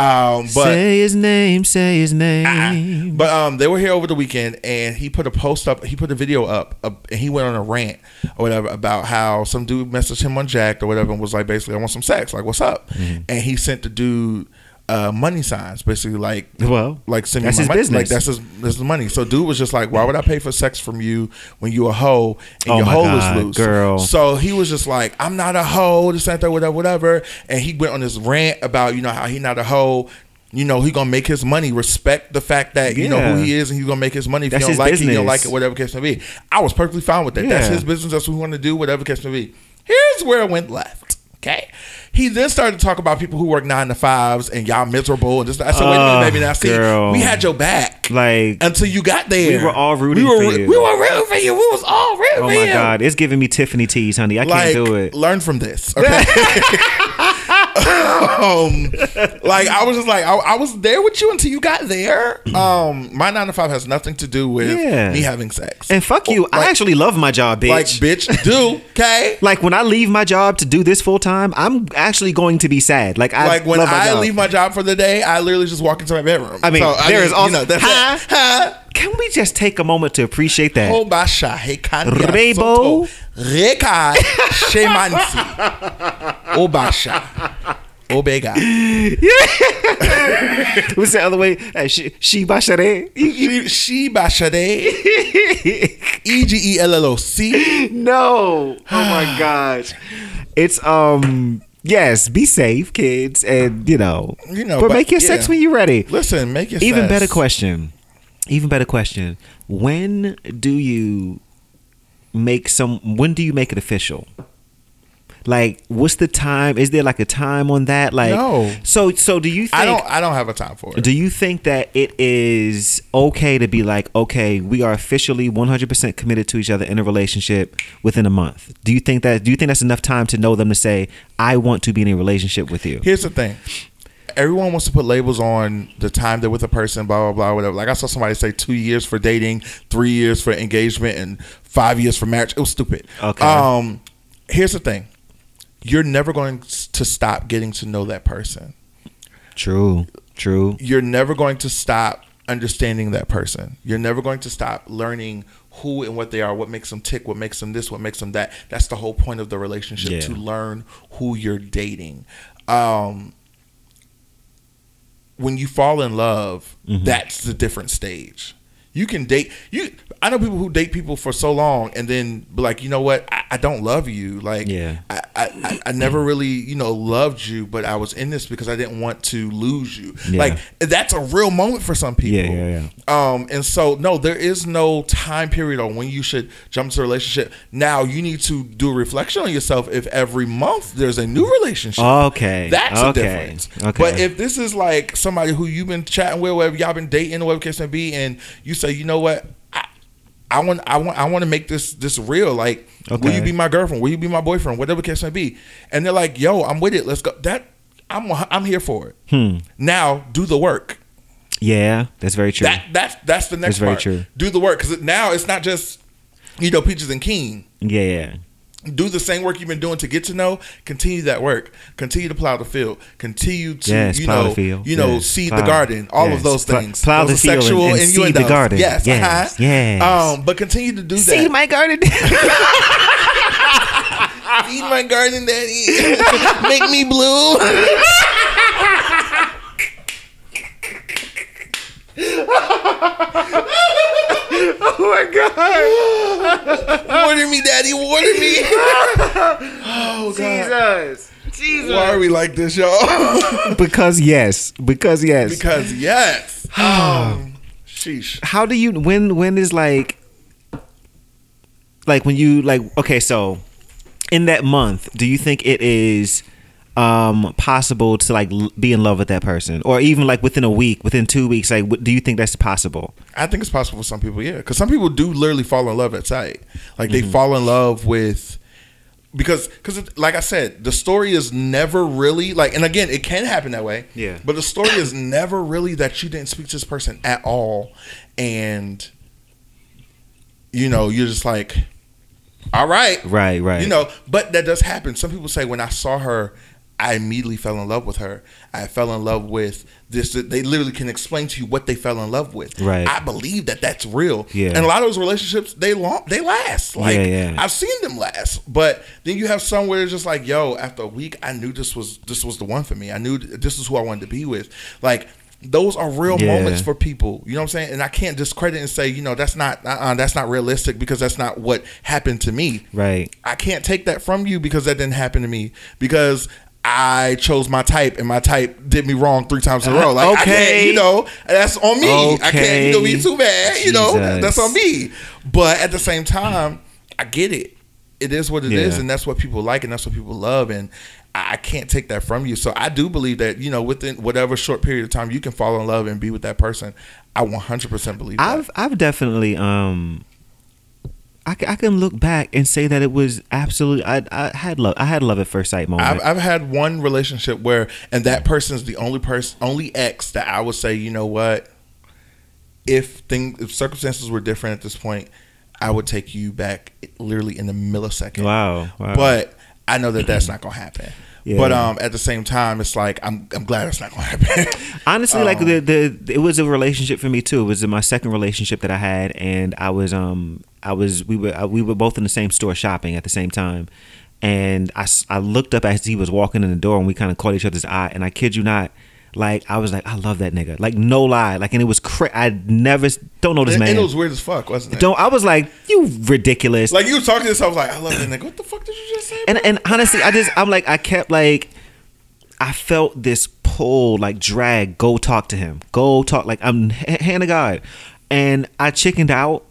Um, but say his name say his name but um, they were here over the weekend, and he put a post up. He put a video up, uh, and he went on a rant or whatever about how some dude messaged him on Jack or whatever, and was like, basically, I want some sex. Like, what's up? Mm-hmm. And he sent the dude uh, money signs, basically, like, well like send me that's my his money. business Like that's his, that's the money. So dude was just like, why would I pay for sex from you when you a hoe and Oh your hoe God, is loose, girl. So he was just like, I'm not a hoe, this and that, whatever, whatever. And he went on this rant about you know how he not a hoe. You know he gonna make his money. Respect the fact that you know who he is, and he's gonna make his money. If That's you don't like it, you don't like it, whatever case may be. I was perfectly fine with that. That's his business. That's what we want to do, whatever case may be. Here's where it went left. Okay. He then started to talk about people who work nine to fives and y'all miserable and just. I said, wait a minute, baby. Now see, girl. we had your back Like, until you got there. We were all rooting we were, for you. We were rooting for you. We was all rooting oh my god, it's giving me Tiffany teas, honey. I Like, can't do it. learn from this. Okay. um, like I was just like I, I was there with you until you got there. Um, my nine to five has nothing to do with Yeah. me having sex. And fuck you, I actually love my job, bitch. like bitch, do okay. Like when I leave my job to do this full time, I'm actually going to be sad. Like I Like when I job. leave my job for the day, I literally just walk into my bedroom. I mean, So, there is also- you know, that's Huh? it. Huh? Can we just take a moment to appreciate that? Rebo. reka shemansi obasha obega What's the other way? Uh, she, she bashare. she she bashade e g e l l o c No. Oh my gosh. It's um yes, be safe, kids, and you know, You know, but, but- make your sex when you're ready. listen make your Even sex. better question. Even better question. When do you make some when do you make it official? Like what's the time? Is there like a time on that? Like No. So so do you think I don't I don't have a time for it do you think that it is okay to be like, okay, we are officially 100% committed to each other in a relationship within a month? Do you think that do you think that's enough time to know them to say, I want to be in a relationship with you? Here's the thing. Everyone wants to put labels on the time they're with a person, blah blah blah, whatever. Like I saw somebody say two years for dating, three years for engagement, and five years for marriage. It was stupid. Okay. Um, here's the thing. You're never going to stop getting to know that person. True. True. You're never going to stop understanding that person. You're never going to stop learning who and what they are, what makes them tick, what makes them this, what makes them that. That's the whole point of the relationship Yeah. to learn who you're dating. Um, when you fall in love, Mm-hmm. that's the different stage. You can date you. I know people who date people for so long and then be like, you know what, I, I don't love you. Like, Yeah. I, I, I- never really, you know, loved you, but I was in this because I didn't want to lose you. Yeah. Like, that's a real moment for some people. Yeah, yeah, yeah. Um, and so no, there is no time period on when you should jump into a relationship. Now you need to do a reflection on yourself. If every month there's a new relationship, Okay. that's okay. a difference. Okay. But if this is like somebody who you've been chatting with, whatever y'all been dating, whatever case may be, and you say, you know what, I, I want, I want, I want to make this this real. Like, will you be my girlfriend? Will you be my boyfriend? Whatever case may be. And they're like, yo, I'm with it. Let's go. That I'm, I'm here for it. Hmm. Now do the work. yeah, that's very true. That that's that's the next That's very part. true. Do the work because now it's not just you know peaches and keen. yeah, yeah. Do the same work you've been doing to get to know. Continue that work. Continue to plow the field. Continue to Yes, you know you know Yes, seed plow. the garden. All Yes. of those things. plow Those the field sexual and- and seed the garden. Yes, Yes, uh-huh. yes. Um, but continue to do that. See my garden. Feed my garden, daddy. Make me blue. oh my god. Water me, daddy. Water me. oh God. Jesus. Jesus. Why are we like this, y'all? Because yes. Because yes. because yes. Um, sheesh. how do you when when is like like when you like okay so in that month do you think it is um possible to like l- be in love with that person or even like within a week within two weeks like what, do you think that's possible I think it's possible for some people, yeah, because some people do literally fall in love at sight. Like Mm-hmm. they fall in love with because because like I said, the story is never really like, and again, it can happen that way. Yeah. but the story is never really that you didn't speak to this person at all, and you know you're just like, all right, right right you know, but that does happen. Some people say when I saw her, I immediately fell in love with her. I fell in love with this. They literally can explain to you what they fell in love with. Right. I believe that that's real. Yeah. And a lot of those relationships, they long, they last. Like Yeah, yeah. I've seen them last. But then you have some where it's just like, yo, after a week, I knew this was this was the one for me. I knew this is who I wanted to be with. Like. Those are real Yeah. moments for people. You know what I'm saying? And I can't discredit and say, you know, that's not uh, that's not realistic because that's not what happened to me. right I can't take that from you because that didn't happen to me because I chose my type and my type did me wrong three times in a row. Like, Okay. you know, that's on me. I can't, you know, be too bad. You know, that's on me. But at the same time, I get it. It is what it is, Yeah. and that's what people like, and that's what people love. And I I can't take that from you. So I do believe that you know within whatever short period of time you can fall in love and be with that person. I 100% believe that. I've I've definitely um I, I can look back and say that it was absolutely I I had love I had love at first sight moment. I've, I've had one relationship where, and that person's the only person, only ex that I would say, you know what, if things, if circumstances were different at this point, I would take you back literally in a millisecond. wow, wow. But I know that that's not gonna happen. Yeah. But um, at the same time, it's like I'm I'm glad it's not gonna happen. honestly, like um, the, the it was a relationship for me too. It was my second relationship that I had, and I was um I was we were we were both in the same store shopping at the same time, and I I looked up as he was walking in the door, and we kind of caught each other's eye, and I kid you not. Like I was like, I love that nigga. Like no lie. Like and it was cra- I never don't know this and, man. and it was weird as fuck, wasn't it? don't I was like, you ridiculous. like you were talking to yourself, like I love that nigga. What the fuck did you just say? and and honestly, I just I'm like I kept like I felt this pull like drag. Go talk to him. Go talk like I'm hand of God, and I chickened out,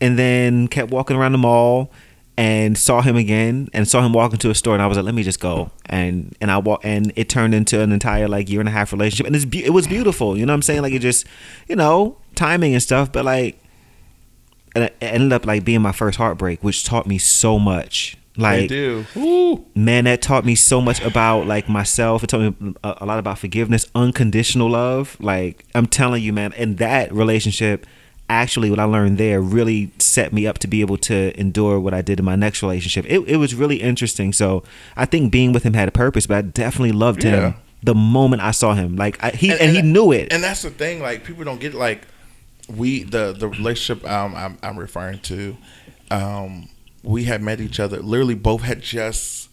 and then kept walking around the mall. And saw him again, and saw him walk into a store, and I was like, "Let me just go." And and I walk, and it turned into an entire like year and a half relationship, and it's be- it was beautiful. You know what I'm saying? Like it just, you know, timing and stuff. But like, and it ended up like being my first heartbreak, which taught me so much. Like do. Woo. man that taught me so much about like myself it taught me a, a lot about forgiveness unconditional love like i'm telling you man and that relationship actually what i learned there really set me up to be able to endure what i did in my next relationship it, it was really interesting so i think being with him had a purpose but i definitely loved Yeah. him the moment i saw him like I, he and, he knew it And that's the thing. Like people don't get like we the the relationship um, I'm I'm referring to. Um, we had met each other. Literally, both had just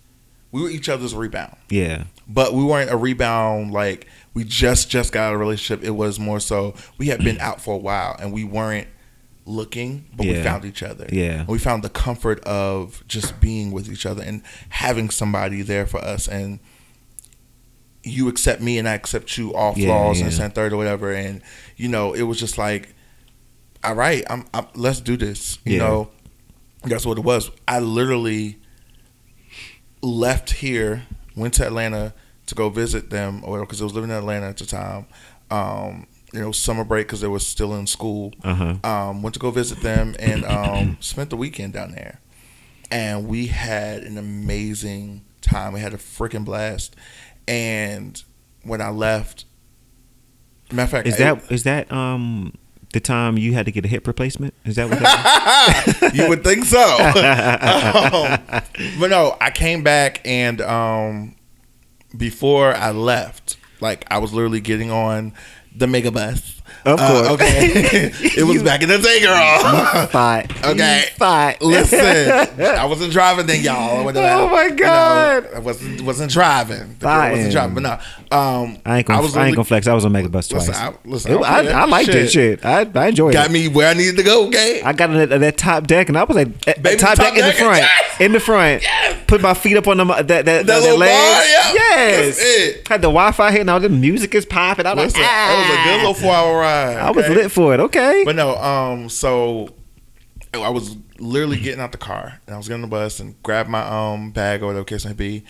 we were each other's rebound, yeah but we weren't a rebound like we just just got out of a relationship. It was more so we had been out for a while and we weren't looking, but we found each other. Yeah. And we found the comfort of just being with each other and having somebody there for us and you accept me and I accept you all Yeah, flaws yeah. and and third or whatever and you know it was just like all right I'm, I'm let's do this you Yeah. know that's what it was I literally left here went to Atlanta to go visit them or because I was living in Atlanta at the time um you know summer break because they were still in school uh-huh um, went to go visit them and um, spent the weekend down there. And we had an amazing time. We had a freaking blast. And when I left, matter of fact, is that is that um the time you had to get a hip replacement is that what that you would think so. Um, but no, I came back and um, before I left, like I was literally getting on the Megabus. Of Uh, course. okay. it was You- back in the day, girl. fight Okay. fight Listen, I wasn't driving then, y'all. Oh, my You know, God. I wasn't wasn't driving. The girl Fine. wasn't driving, but no. Um, I ain't gonna, I, was ain't gonna flex. I was on Megabus twice. Listen, I, listen, It- I. I liked it. Shit, I, I enjoyed Got it. Got me where I needed to go. Okay. I got in that, that top deck and I was like, Baby, top, top deck in the front, yes! in the front. Yes! Put my feet up on the that that that, that, little legs. bar, yeah. Yes, had the Wi-Fi hitting. All the music is popping. I was Listen, like, ah. it was a good little four hour ride. I was lit for it. Okay, But no, um, so I was literally getting out the car and I was getting on the bus and grabbed my um bag or whatever case may be,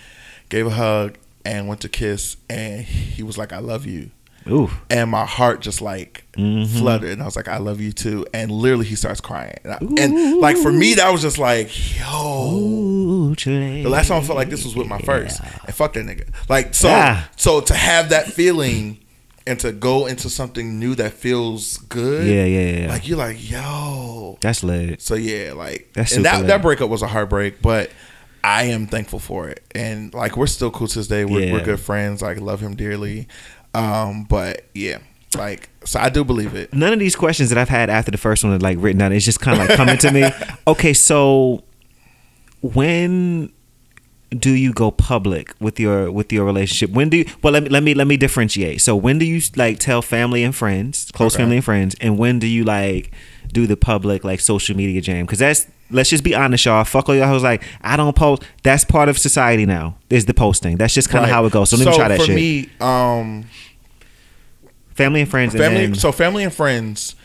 gave a hug and went to kiss and he was like, "I love you," ooh, and my heart just like Mm-hmm. fluttered and I was like, "I love you too," and literally he starts crying and, I- and like for me that was just like, yo. ooh, The last time I felt like this was with my first, and fuck that nigga. Like so, Yeah. so to have that feeling, and to go into something new that feels good. Yeah, yeah, yeah. Like you're like, yo. That's lit. So yeah, like That's and that lit. that breakup was a heartbreak, but I am thankful for it, and like we're still cool to this day. We're, Yeah. we're good friends. Like love him dearly, um, but yeah, like so I do believe it. None of these questions that I've had after the first one are like written down. It's just kind of like coming to me. Okay, so when do you go public with your with your relationship? When do you? Well, let me let me let me differentiate. So when do you like tell family and friends, close Okay. family and friends, and when do you like do the public like social media jam? Because that's let's just be honest, y'all. Fuck all y'all who's like I don't post. That's part of society now. Is the posting? That's just kind of Right. how it goes. So let me try that for shit. me, um, family and friends. family and then, so family and friends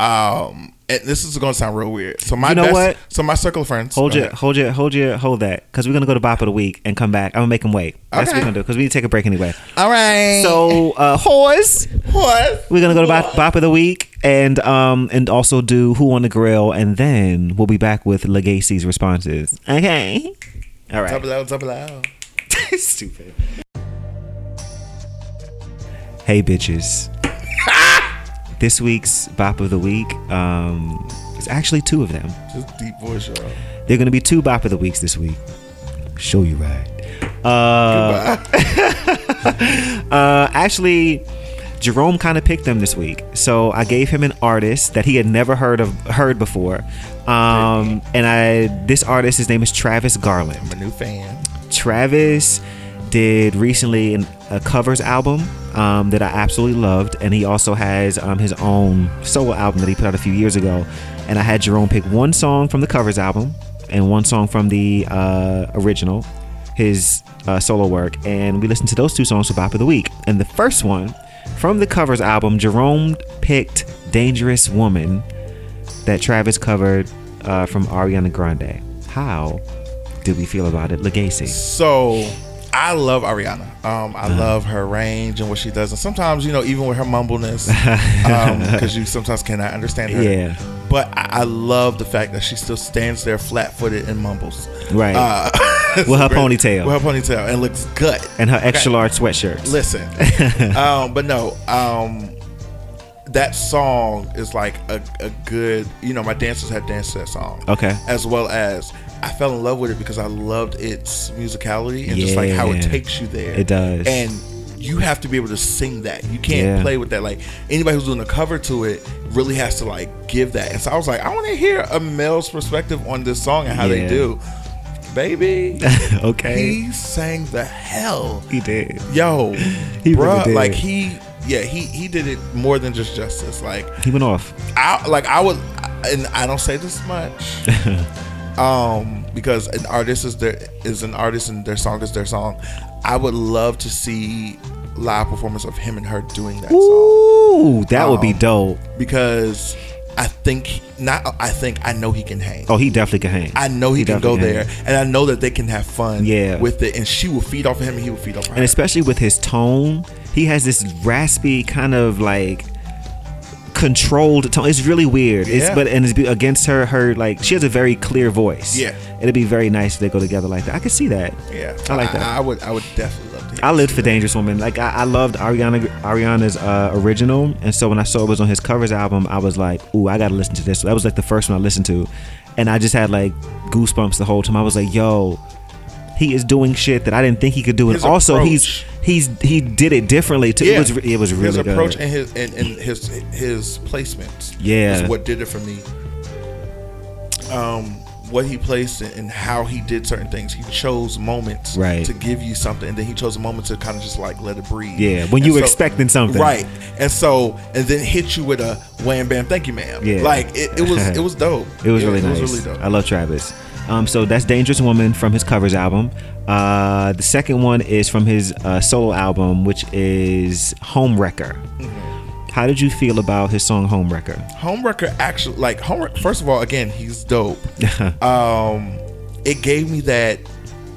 Um, and this is going to sound real weird. So my You know best, what? So my circle of friends. Hold your, hold your, hold your, hold that, because we're gonna go to Bop of the Week and come back. I'm gonna make them wait. That's what we're gonna do, because we need to take a break anyway. All right. So, uh, whores, what? we're gonna go to Bop, Bop of the Week and um and also do Who on the Grill, and then we'll be back with Legacy's responses. Okay. All right. Double out, double out. Stupid. Hey bitches. This week's Bop of the Week, um, is actually two of them. Just deep voice, y'all. They're gonna be two Bop of the Weeks this week. Show you right. Uh, uh, actually, Jerome kind of picked them this week, so I gave him an artist that he had never heard of heard before. Um, and I this artist, his name is Travis Garland. I'm a new fan. Travis did recently an, a covers album um, that I absolutely loved, and he also has um, his own solo album that he put out a few years ago. And I had Jerome pick one song from the covers album and one song from the uh, original, his uh, solo work, and we listened to those two songs for Bop of the Week. And the first one from the covers album, Jerome picked "Dangerous Woman" that Travis covered uh, from Ariana Grande. How do we feel about it, Legacy? So I love Ariana. Um. I love her range and what she does, and sometimes you know even with her mumbleness, because you sometimes cannot understand her. Yeah. But I, I love the fact that she still stands there flat-footed and mumbles. Right. Uh, With her ponytail. With her ponytail and looks good. and her extra large sweatshirts. Listen, um, but no, um, that song is like a, a good. You know, my dancers have danced that song. Okay. As well as I fell in love with it because I loved its musicality and just like how it takes you there. It does. And you have to be able to sing that. You can't Yeah. play with that. Like anybody who's doing a cover to it really has to like give that. And so I was like, I want to hear a male's perspective on this song and how Yeah. they do. Baby, okay. he sang the hell He did. yo, He really did. like he, yeah, he he did it more than just justice. Like He went off. I, like I would, and I don't say this much, um, because an artist is their is an artist and their song is their song. I would love to see live performance of him and her doing that song Ooh, that would be Um, dope. because I think not. I think I know he can hang. Oh, he definitely can hang. I know he, can go definitely there, hang. and I know that they can have fun Yeah. with it. And she will feed off of him, and he will feed off of her. And especially with his tone, he has this raspy kind of like controlled tone. It's really weird. It's Yeah. but and it's be- against her her like she has a very clear voice. Yeah. It'd be very nice if they go together like that. I could see that. Yeah, I like that. I, would. I would definitely love to. I lived for Dangerous Woman. Like I, I loved Ariana Ariana's uh, original, and so when I saw it was on his covers album, I was like, "Ooh, I gotta listen to this." So that was like the first one I listened to, and I just had like goosebumps the whole time. I was like, "Yo, he is doing shit that I didn't think he could do," and His also he's approach. he's he did it differently too. It was it was really his good. approach and his and, and his his placements. Yeah. is what did it for me. Um, what he placed and, how he did certain things. He chose moments Right. to give you something, and then he chose a moment to kind of just like let it breathe. Yeah, when you were expecting something. right? And so and then hit you with a wham bam, thank you, ma'am. Yeah. like it, it was it was dope. It was really it nice. was really dope. I love Travis. Um, so that's Dangerous Woman from his covers album. Uh, the second one is from his uh, solo album, which is Home Wrecker. Mm-hmm. How did you feel about his song Home Wrecker? Homewrecker actually like Home. First of all, again, he's dope. um, it gave me that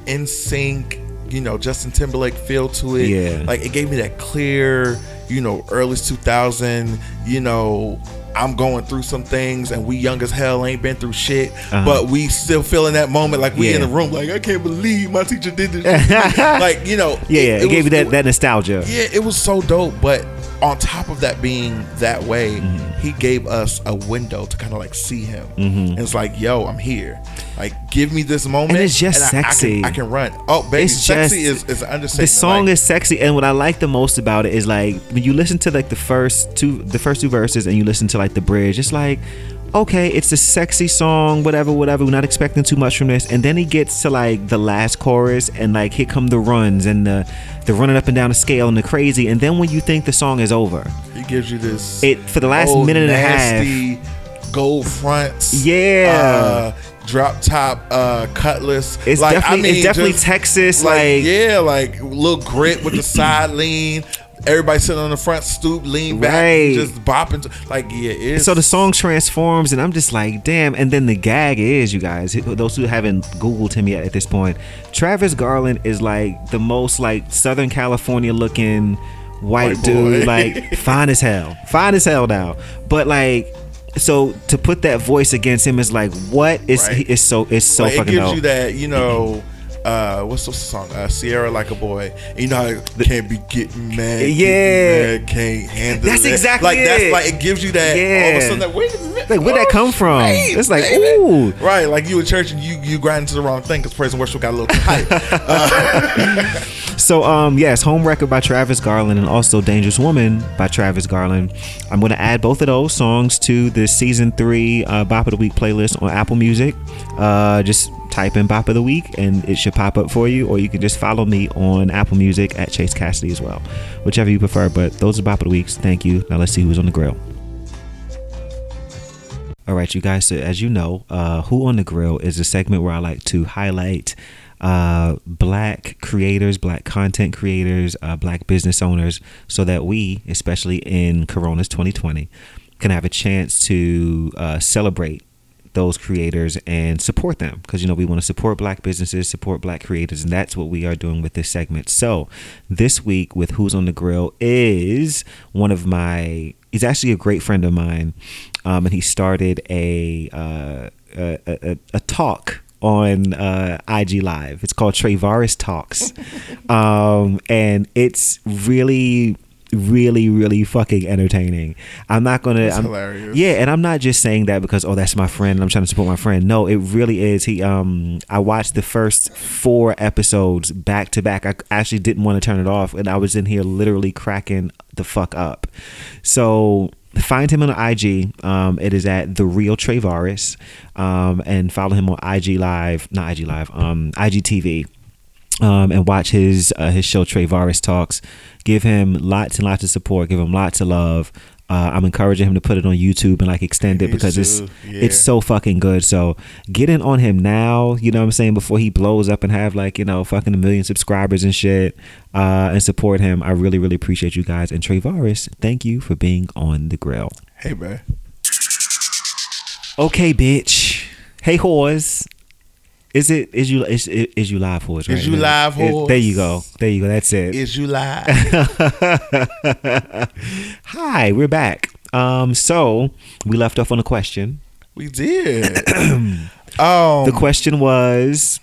NSYNC, you know, Justin Timberlake feel to it. Yeah. like it gave me that clear, you know, early 2000. You know, I'm going through some things, and we young as hell ain't been through shit, but we still feel in that moment like we in Uh-huh. The room, like I can't believe my teacher did this. shit to me." like you know, Yeah, yeah, it, gave was- you that, it- that nostalgia. yeah, it was so dope. But on top of that being that way, Mm-hmm. he gave us a window to kind of like see him. And it's like, yo, I'm here. Like, give me this moment. And it's just I- I, sexy. can, I can run. Oh, baby, It's sexy just- is, is an understatement. The song Like, is sexy, and what I like the most about it is like when you listen to like the first two, the first two verses, and you listen to like the bridge. It's like, okay, it's a sexy song, whatever, whatever. We're not expecting too much from this, and then he gets to like the last chorus, and like here come the runs and the the running up and down the scale and the crazy, and then when you think the song is over, He gives you this. it for the last minute and a half. Gold fronts. Yeah. Uh, drop top uh, cutlass. It's like, definitely- I mean, it's definitely Texas, like- yeah, like little grit with the side lean. Everybody sitting on the front stoop, lean back, Right. just bopping. To, like yeah, it's So the song transforms, and I'm just like, damn. And then the gag is, you guys, those who haven't Googled him yet at this point, Travis Garland is like the most like Southern California looking white, White dude, like fine as hell, fine as hell now. But like, so to put that voice against him is like, what is Right. it's so it's so like, it fucking gives dope. you that you know. Uh, what's the song? Uh, Ciara like a boy. You know, how it can't be getting mad. getting Yeah. mad, can't handle. That's that. exactly like that's like it gives you that. Yeah. All of a sudden, like, wait a minute. Like, where'd that oh, come from? right, It's like, ooh. right. Like you in church and you you grind into the wrong thing because praise and worship got a little tight. So um yes, Home Wrecker by Travis Garland and also Dangerous Woman by Travis Garland. I'm gonna add both of those songs to the season three uh, Bop of the Week playlist on Apple Music. Uh, just type in Bop of the Week and it should pop up for you, or you can just follow me on Apple Music at Chase Cassidy as well, whichever you prefer. But those are Bop of the Weeks. Thank you. Now let's see who's on the grill. All right, you guys. So as you know, uh, "Who on the Grill" is a segment where I like to highlight uh, black creators, black content creators, uh, black business owners, so that we, especially in Corona's 2020, can have a chance to uh, celebrate those creators and support them. Because you know we want to support black businesses support black creators and that's what we are doing with this segment. So this week with who's on the grill is one of my he's actually a great friend of mine um, and he started a uh, a, a, a talk on uh, IG Live. It's called Travaris Talks, um, and it's really, really, really fucking entertaining. I'm not gonna. I'm, hilarious. Yeah, and I'm not just saying that because oh that's my friend and I'm trying to support my friend. No, it really is. He um I watched the first four episodes back to back. I actually didn't want to turn it off and I was in here literally cracking the fuck up. So find him on IG. Um it is at the real Trevaris, Um and follow him on IG Live, not IG Live, um IGTV um, and watch his uh, his show Travaris Talks. Give him lots and lots of support. Give him lots of love. Uh, I'm encouraging him to put it on YouTube and like extend it because it's yeah. it's so fucking good. So get in on him now. You know what I'm saying before he blows up and have like you know fucking a million subscribers and shit. Uh, and support him. I really really appreciate you guys. And Travaris, thank you for being on the grill. hey, man. Okay, bitch. Hey, whores. Is it is you is is you live whores? Right? Is you live, It- whores? There you go. There you go. That's it. Is you live? Hi, we're back. Um, so we left off on a question. we did. um, The question was,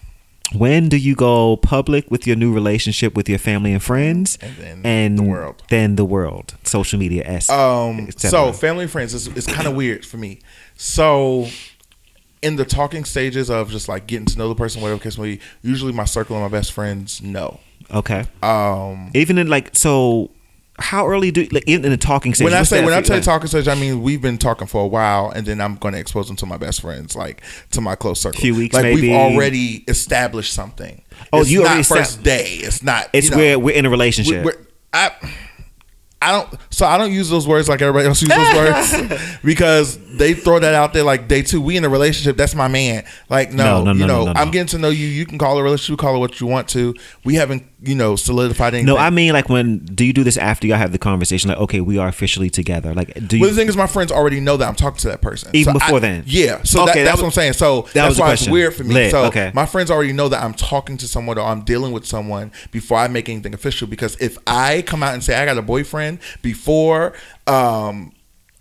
when do you go public with your new relationship with your family and friends, And then and the world. then the world, social media, s. Um, so family and friends is, is kind of weird for me. So in the talking stages of just like getting to know the person, whatever case may be, usually my circle and my best friends know. okay, Um, even in like so, how early do like in, in the talking stage? when I say when I tell you like- talking stage, I mean we've been talking for a while, and then I'm going to expose them to my best friends, like to my close circle. Few weeks, like maybe. we've already established something. Oh, it's you not already first day. It's not. it's you know, where we're in a relationship. we're- I, I don't. So I don't use those words like everybody else uses those words because they throw that out there like day two. We in a relationship. That's my man. Like no, No, no, you no, know, no, no, I'm getting to know you. You can call it a relationship. Call it what you want to. We haven't, you know, solidified anything. no, I mean like when do you do this after y'all have the conversation? Like, okay, we are officially together. Like, do you? Well, the thing is, my friends already know that I'm talking to that person Even So before I- then? Yeah, so Okay, that, that that's was- what I'm saying. So that that's why it's weird for me. Lit, So okay. my friends already know that I'm talking to someone or I'm dealing with someone before I make anything official. Because if I come out and say I got a boyfriend before. um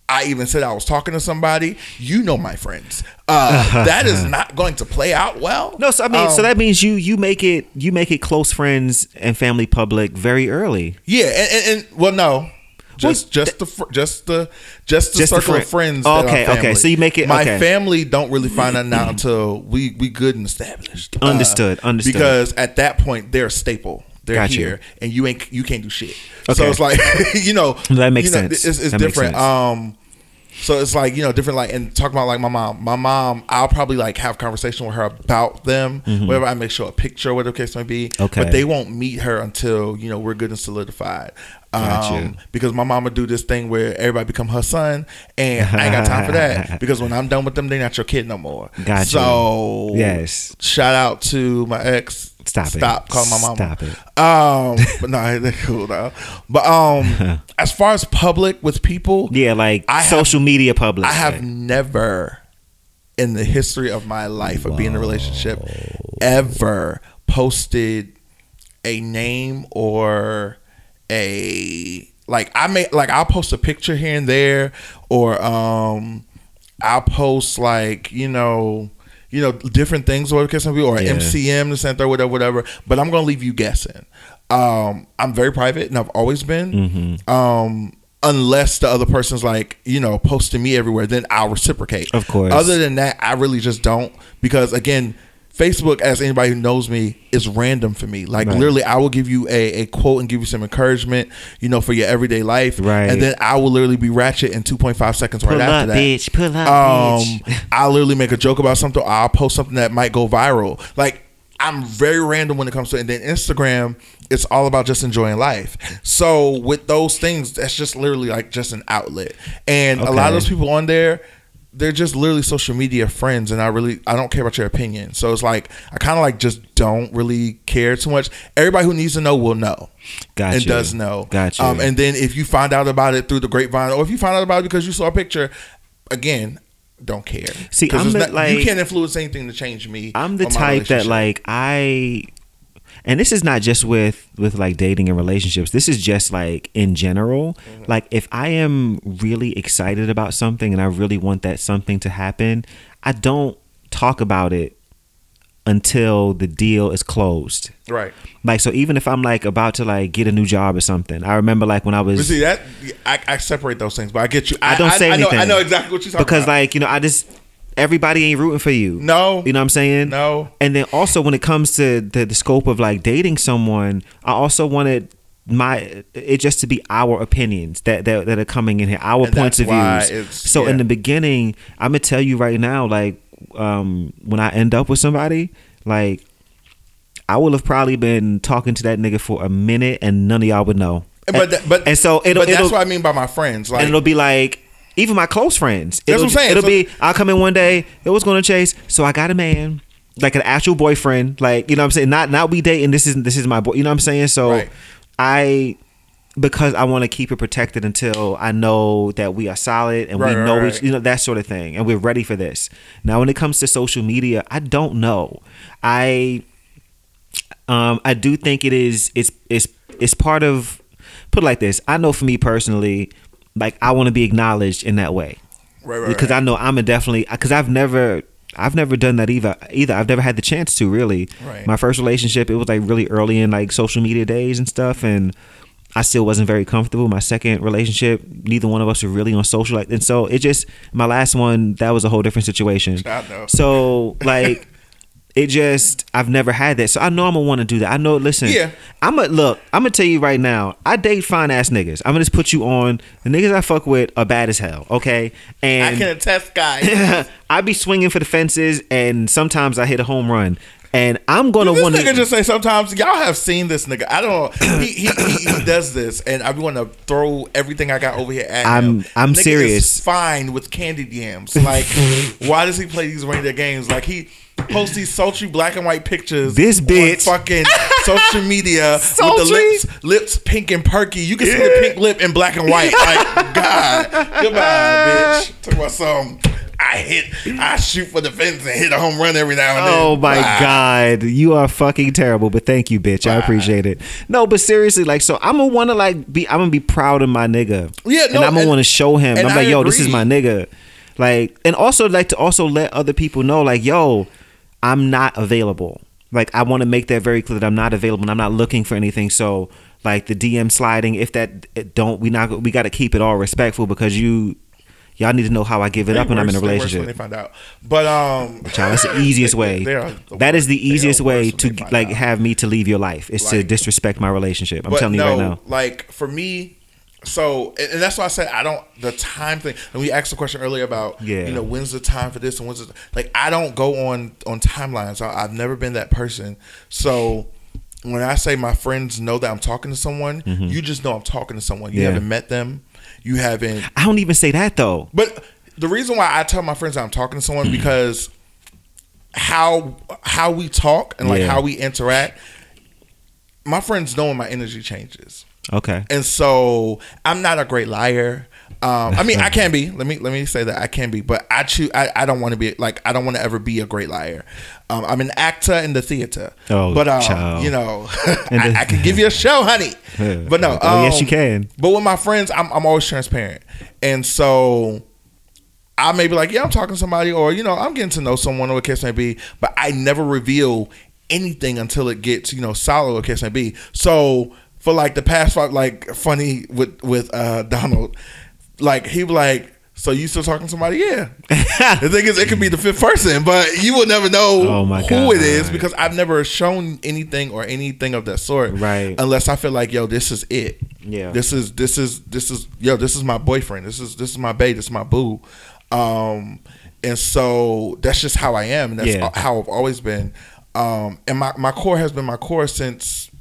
I even said I was talking to somebody. You know my friends. Uh, that is not going to play out well. no, so I mean, so Um, that means you you make it you make it close friends and family public very early. Yeah, and, and, and well, no, just just the fr- just the just the Just the circle fri- of friends. Oh, okay, okay. So you make it- My okay. family don't really find that out until we we good and established. Uh, Understood, understood. Because at that point they're a staple. They're Got you. and you ain't you can't do shit. Okay. So it's like you know That makes you know, sense. It's, it's different. sense. Um, so it's like you know different like and talking about like my mom. My mom, I'll probably like have conversation with her about them. Whatever I make sure a picture, whatever the case may be. Mm-hmm. Okay. But they won't meet her until you know we're good and solidified. Got you. Um, because my mama do this thing where everybody become her son, and I ain't got time for that. Because when I'm done with them, they not your kid no more. Got you. so Yes. shout out to my ex. Stop it. Stop calling my mom. Stop it. Um, but no, they're cool though. But um, as far as public with people, Yeah, like I have- social media public. I have never in the history of my life of being in a relationship ever posted a name or a like I may like I'll post a picture here and there or um I'll post like, you know, you know, different things or some people or Yeah. MCM the center, whatever, whatever. But I'm gonna leave you guessing. Um, I'm very private and I've always been. Mm-hmm. Um, unless the other person's like, you know, posting me everywhere, then I'll reciprocate. Of course. Other than that, I really just don't because again, Facebook, as anybody who knows me, is random for me. Like Right. literally, I will give you a, a quote and give you some encouragement, you know, for your everyday life. Right. And then I will literally be ratchet in 2.5 seconds right Pull after that. bitch. Pull up, Um, bitch. I'll literally make a joke about something. Or I'll post something that might go viral. Like I'm very random when it comes to. And then Instagram, it's all about just enjoying life. So with those things, that's just literally like just an outlet. And a lot of those people on there. They're just literally social media friends, and I really I don't care about your opinion. So it's like I kind of like just don't really care too much. Everybody who needs to know will know Got and does know. Got you. Um, and then if you find out about it through the grapevine, or if you find out about it because you saw a picture, again, don't care. See, I'm the- not- like- you can't influence anything to change me. I'm the type that like I and this is not just with with like dating and relationships. This is just like in general. Mm-hmm. Like if I am really excited about something and I really want that something to happen, I don't talk about it until the deal is closed. right. Like so even if I'm like about to like get a new job or something. I remember like when I But was see that I, I separate those things, but I get you. I don't say I, anything. know, I know exactly what you're talking because about. like, you know, I just everybody ain't rooting for you. no, You know what I'm saying? no, And then also when it comes to the, the scope of like dating someone, I also wanted my it just to be our opinions that that, that are coming in here, our And points of views. So in the beginning, I'm gonna tell you right now, like um, when I end up with somebody, like I will have probably been talking to that nigga for a minute, and none of y'all would know. but and, that, but and so it'll, but that's it'll what I mean by my friends. Like and it'll be like even my close friends. That's it'll, what I'm saying. It'll So- be I'll come in one day. It was going to chase. So I got a man, like an actual boyfriend. Like you know what I'm saying. Not not we dating. This is this is my boy. You know what I'm saying. So Right. I because I want to keep it protected until I know that we are solid and Right, we know right. each, you know that sort of thing, and we're ready for this. Now, when it comes to social media, I don't know. I um I do think it is it's it's it's part of put it like this. I know for me personally, like I want to be acknowledged in that way. Right, right, because right. I know I'm a definitely because I've never I've never done that either either. I've never had the chance to really. Right. my first relationship it was like really early in like social media days and stuff and I still wasn't very comfortable. My second relationship neither one of us were really on social like and so it just my last one that was a whole different situation. So like it just I've never had that so I know I'm gonna want to do that I know listen Yeah. I'm gonna look I'm gonna tell you right now I date fine ass niggas I'm gonna just put you on the niggas I fuck with are bad as hell okay and I can attest, guys. I be swinging for the fences, and sometimes I hit a home run. And I'm gonna want to. just say sometimes y'all have seen this nigga. I don't know. He he, he, he does this, and I want to throw everything I got over here at I'm- him. I'm Nigga serious. Fine with candy yams. Like, why does he play these reindeer games? Like he posts these sultry black and white pictures. This on bitch. fucking social media with the lips lips pink and perky. You can see the pink lip in black and white. Like God, goodbye, bitch. Talk about some. I hit, I shoot for the fence and hit a home run every now and then. Oh my Bye. god, you are fucking terrible. But thank you, bitch. I appreciate it. No, but seriously, like, so I'm gonna want to like be. I'm gonna be proud of my nigga. Yeah, and no, I'm gonna want to show him. and I'm I like, yo, this is my nigga. Like, and also like to also let other people know, like, yo, I'm not available. Like, I want to make that very clear that I'm not available. and I'm not looking for anything. So, like the DM sliding, if that don't, we not we got to keep it all respectful because you. Y'all need to know how I give it They up when I'm in a worse- they worse relationship. They find out, but um, Child, that's the easiest way. The That is the worst. They are easiest way to like out. have me to leave your life is to disrespect my relationship. I'm telling you no, right now. like for me, so and, and that's why I said I don't the time thing. And we asked the question earlier about Yeah. you know when's the time for this and when's the, like I don't go on on timelines. I, I've never been that person. So when I say my friends know that I'm talking to someone, you just know I'm talking to someone. You Mm-hmm. Yeah. haven't met them. You haven't. I don't even say that though. But the reason why I tell my friends that I'm talking to someone because how how we talk and like Yeah. how we interact, my friends know when my energy changes. Okay. And so I'm not a great liar. Um, I mean, I can be. Let me let me say that I can be, but I choose. I, I don't want to be like I don't want to ever be a great liar. Um, I'm an actor in the theater. Oh, but um, child. you know, I, I can give you a show, honey. But no, Oh, yes, um, you can. But with my friends, I'm I'm always transparent, and so I may be like, yeah, I'm talking to somebody, or you know, I'm getting to know someone, or what case may be, but I never reveal anything until it gets you know solid, or case may be. So for like the past five, like funny with with uh Donald, like he like. So you still talking to somebody? Yeah. the thing is, it could be the fifth person, but you will never know Oh who it is because I've never shown anything or anything of that sort. Right. Unless I feel like, yo, this is it. Yeah. This is this is this is yo, this is my boyfriend. This is this is my babe. This is my boo. Um, and so that's just how I am. And that's Yeah. how I've always been. Um, and my, my core has been my core since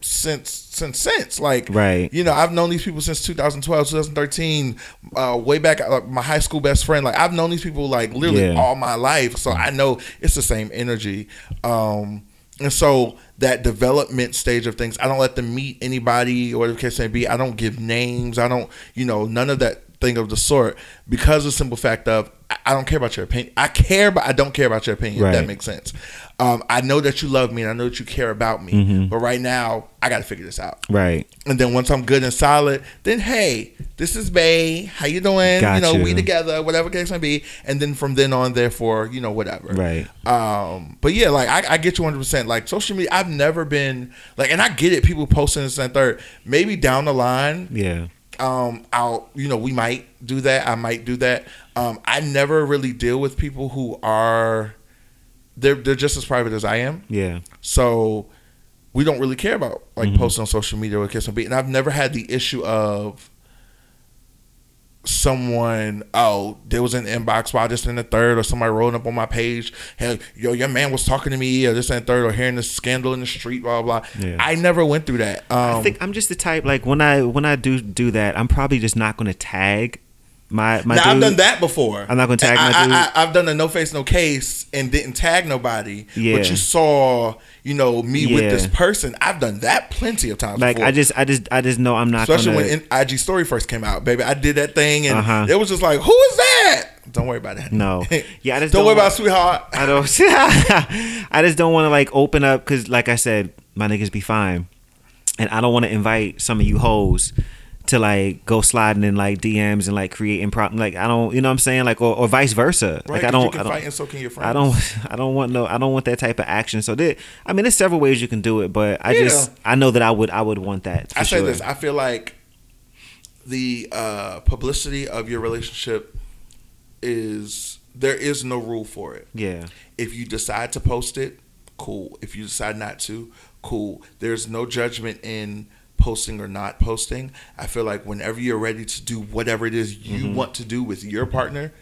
since since since. Like Right. you know I've known these people since 2012 2013 uh way back like my high school best friend. Like I've known these people like literally Yeah. all my life. So I know it's the same energy. Um and so that development stage of things I don't let them meet anybody or whatever the case may be. I don't give names. I don't you know none of that thing of the sort. Because of the simple fact of I- I don't care about your opinion. I care but I don't care about your opinion if that makes sense um, I know that you love me and I know that you care about me Mm-hmm. but right now I got to figure this out Right. and then once I'm good and solid, then hey, this is Bay. How you doing? Got you know, we together, whatever case may be. And then from then on, therefore, you know, whatever. Right. Um, but yeah, like I, I get you 100. percent Like social media, I've never been like, and I get it. People posting this and third. Maybe down the line, Yeah. um, I'll you know we might do that. I might do that. Um, I never really deal with people who are they're they're just as private as I am. Yeah. So we don't really care about like Mm-hmm. posting on social media or kiss and. And I've never had the issue of someone, oh, there was an inbox while just in the third, or somebody rolling up on my page, hey, yo, your man was talking to me, or this and third, or hearing this scandal in the street, blah blah. blah. Yeah. I never went through that. Um, I think I'm just the type like when I when I do do that, I'm probably just not going to tag my my. now I've done that before. I'm not gonna tag I, my dude. I, I've done a no face no case and didn't tag nobody. Yeah. But you saw, you know, me with this person. I've done that plenty of times. Like before. I just I just I just know I'm not Especially gonna, when IG Story first came out, baby. I did that thing, and Uh-huh. it was just like, "Who is that?" Don't worry about that. No. Yeah, I just don't, don't worry about sweetheart. I don't. I just don't want to like open up because, like I said, my niggas be fine, and I don't want to invite some of you hoes to like go sliding in like DMs and like creating problem. Like I don't, you know what I'm saying? Like or, or vice versa. Right? like I don't. You can I don't fight and so can your friends. I don't. I don't want no. I don't want that type of action. So that I mean, there's several ways you can do it, but I Yeah. just. I know that I would. I would want that. I say sure. this. I feel like the uh, publicity of your relationship is there is no rule for it. Yeah. If you decide to post it, cool. If you decide not to, cool. There's no judgment in posting or not posting. I feel like whenever you're ready to do whatever it is you Mm-hmm. want to do with your partner,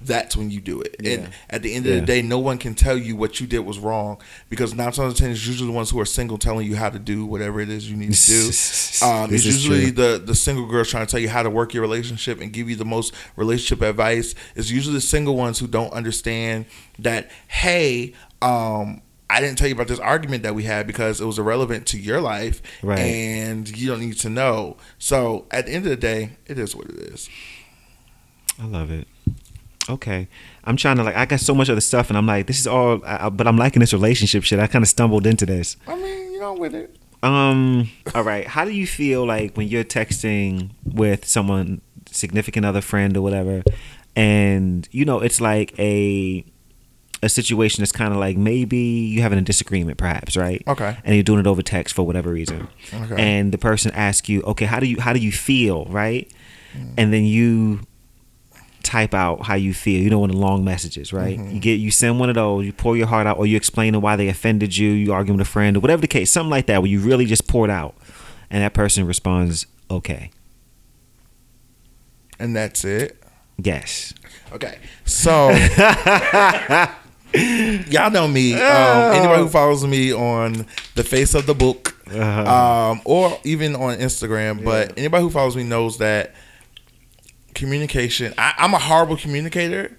that's when you do it. Yeah. And at the end of Yeah. the day, no one can tell you what you did was wrong because nine times out of ten, it's usually the ones who are single telling you how to do whatever it is you need to do. Um, it's usually true. the the single girls trying to tell you how to work your relationship and give you the most relationship advice. It's usually the single ones who don't understand that. Hey, um, I didn't tell you about this argument that we had because it was irrelevant to your life, Right. and you don't need to know. So at the end of the day, it is what it is. I love it. Okay, I'm trying to like. I got so much other stuff, and I'm like, this is all. I, but I'm liking this relationship shit. I kind of stumbled into this. I mean, you know, with it. Um. All right. How do you feel like when you're texting with someone, significant other, friend, or whatever, and you know it's like a a situation that's kind of like maybe you're having a disagreement, perhaps, right? Okay. And you're doing it over text for whatever reason, Okay. and the person asks you, okay, how do you how do you feel, right? Mm. And then you type out how you feel. You don't want the long messages, right? Mm-hmm. You get you send one of those, you pour your heart out, or you explaining why they offended you, you arguing with a friend, or whatever the case, something like that, where you really just pour it out, and that person responds, "Okay, And that's it. yes." Okay. So Y'all know me. Um, anybody who follows me on the face of the book, Uh-huh. um, or even on Instagram, but anybody who follows me knows that communication. I, I'm a horrible communicator,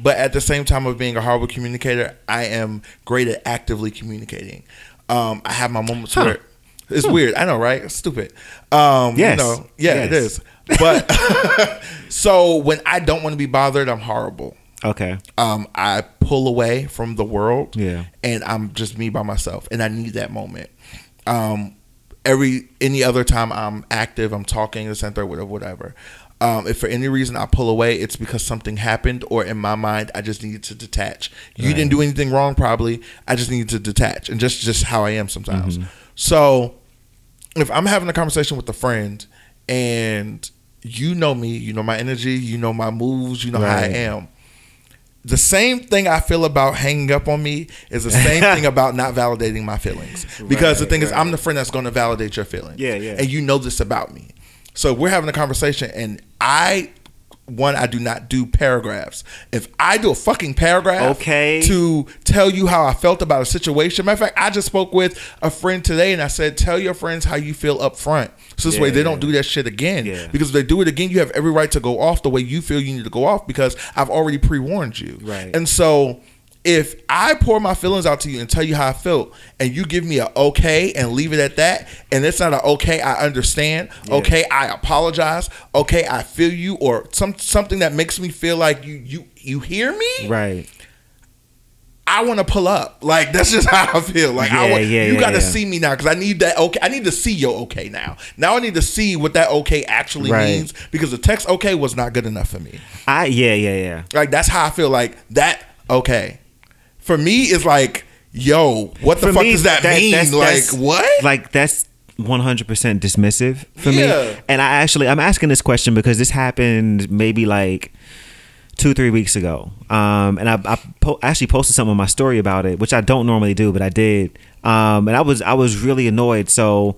but at the same time of being a horrible communicator, I am great at actively communicating. Um, I have my moments Huh. where it's weird. I know, right? It's stupid. Um, Yes. You know, yeah, it Yes. is. But so when I don't want to be bothered, I'm horrible Okay. um, I pull away from the world, Yeah. and I'm just me by myself, and I need that moment. Um, every any other time I'm active, I'm talking, this and third, whatever, whatever. Um, if for any reason I pull away, it's because something happened, or in my mind, I just needed to detach. You didn't do anything wrong, probably. I just needed to detach, and just just how I am sometimes. So, if I'm having a conversation with a friend, and you know me, you know my energy, you know my moves, you know how I am the same thing I feel about hanging up on me is the same thing about not validating my feelings. Because the Right, thing is. I'm the friend that's going to validate your feelings. Yeah, yeah. And you know this about me. So we're having a conversation, and I, one, I do not do paragraphs. If I do a fucking paragraph, Okay. to tell you how I felt about a situation. Matter of fact, I just spoke with a friend today, and I said, tell your friends how you feel up front. So this Yeah, way they don't do that shit again. Yeah. Because if they do it again, you have every right to go off the way you feel you need to go off because I've already pre warned you. Right. And so if I pour my feelings out to you and tell you how I felt, and you give me a okay and leave it at that, and it's not a okay, I understand. Okay, I apologize. Okay, I feel you, or some something that makes me feel like you you you hear me. Right. I want to pull up. Like that's just how I feel. Like I want, yeah, you yeah, got to yeah. see me now because I need that. Okay, I need to see your okay now. Now I need to see what that okay actually Right. means because the text okay was not good enough for me. I yeah yeah yeah. Like that's how I feel. Like that okay for me is like yo, what the For fuck me, does that, mean? that's- like that's- what? Like that's 100% dismissive for Yeah. me. And I actually I'm asking this question because this happened maybe like two three weeks ago. Um, and I, I po- actually posted something on my story about it, which I don't normally do, but I did. Um, and I was I was really annoyed. So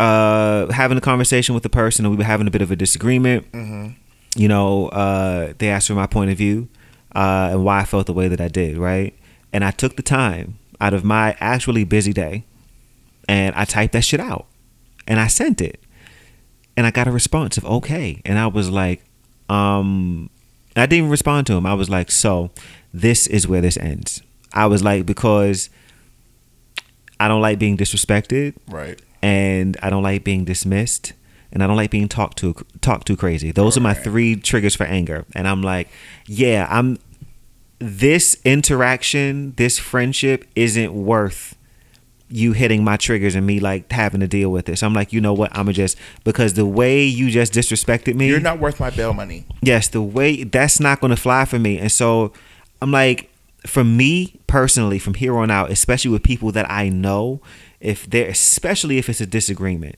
uh, having a conversation with the person, and we were having a bit of a disagreement. You know, uh, they asked for my point of view uh, and why I felt the way that I did, right? And I took the time out of my actually busy day, and I typed that shit out, and I sent it, and I got a response of okay, and I was like, um, I didn't respond to him. I was like, so this is where this ends. I was like because I don't like being disrespected right. and I don't like being dismissed and I don't like being talked to talked to crazy. Those are my three triggers for anger. And I'm like, yeah, I'm this interaction, this friendship isn't worth you hitting my triggers and me like having to deal with this. I'm like, you know what? I'm gonna just because the way you just disrespected me You're not worth my bail money. yes, the way that's not going to fly for me. And so I'm like, for me personally, from here on out, especially with people that I know, if they're, especially if it's a disagreement,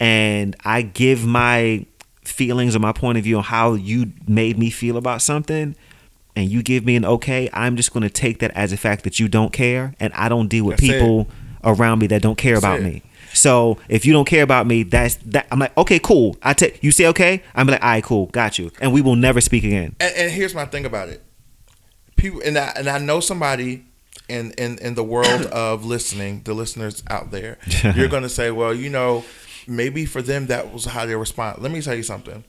and I give my feelings or my point of view on how you made me feel about something, and you give me an okay, I'm just going to take that as a fact that you don't care, and I don't deal with That's it. people around me that don't care That's about it. me. So if you don't care about me, that's that. I'm like, okay, cool. I take you say okay. I'm like, all right, cool, got you, and we will never speak again. And, and here's my thing about it. People and I and I know somebody in in in the world of listening, the listeners out there, you're gonna say, well, you know, maybe for them that was how they respond. Let me tell you something.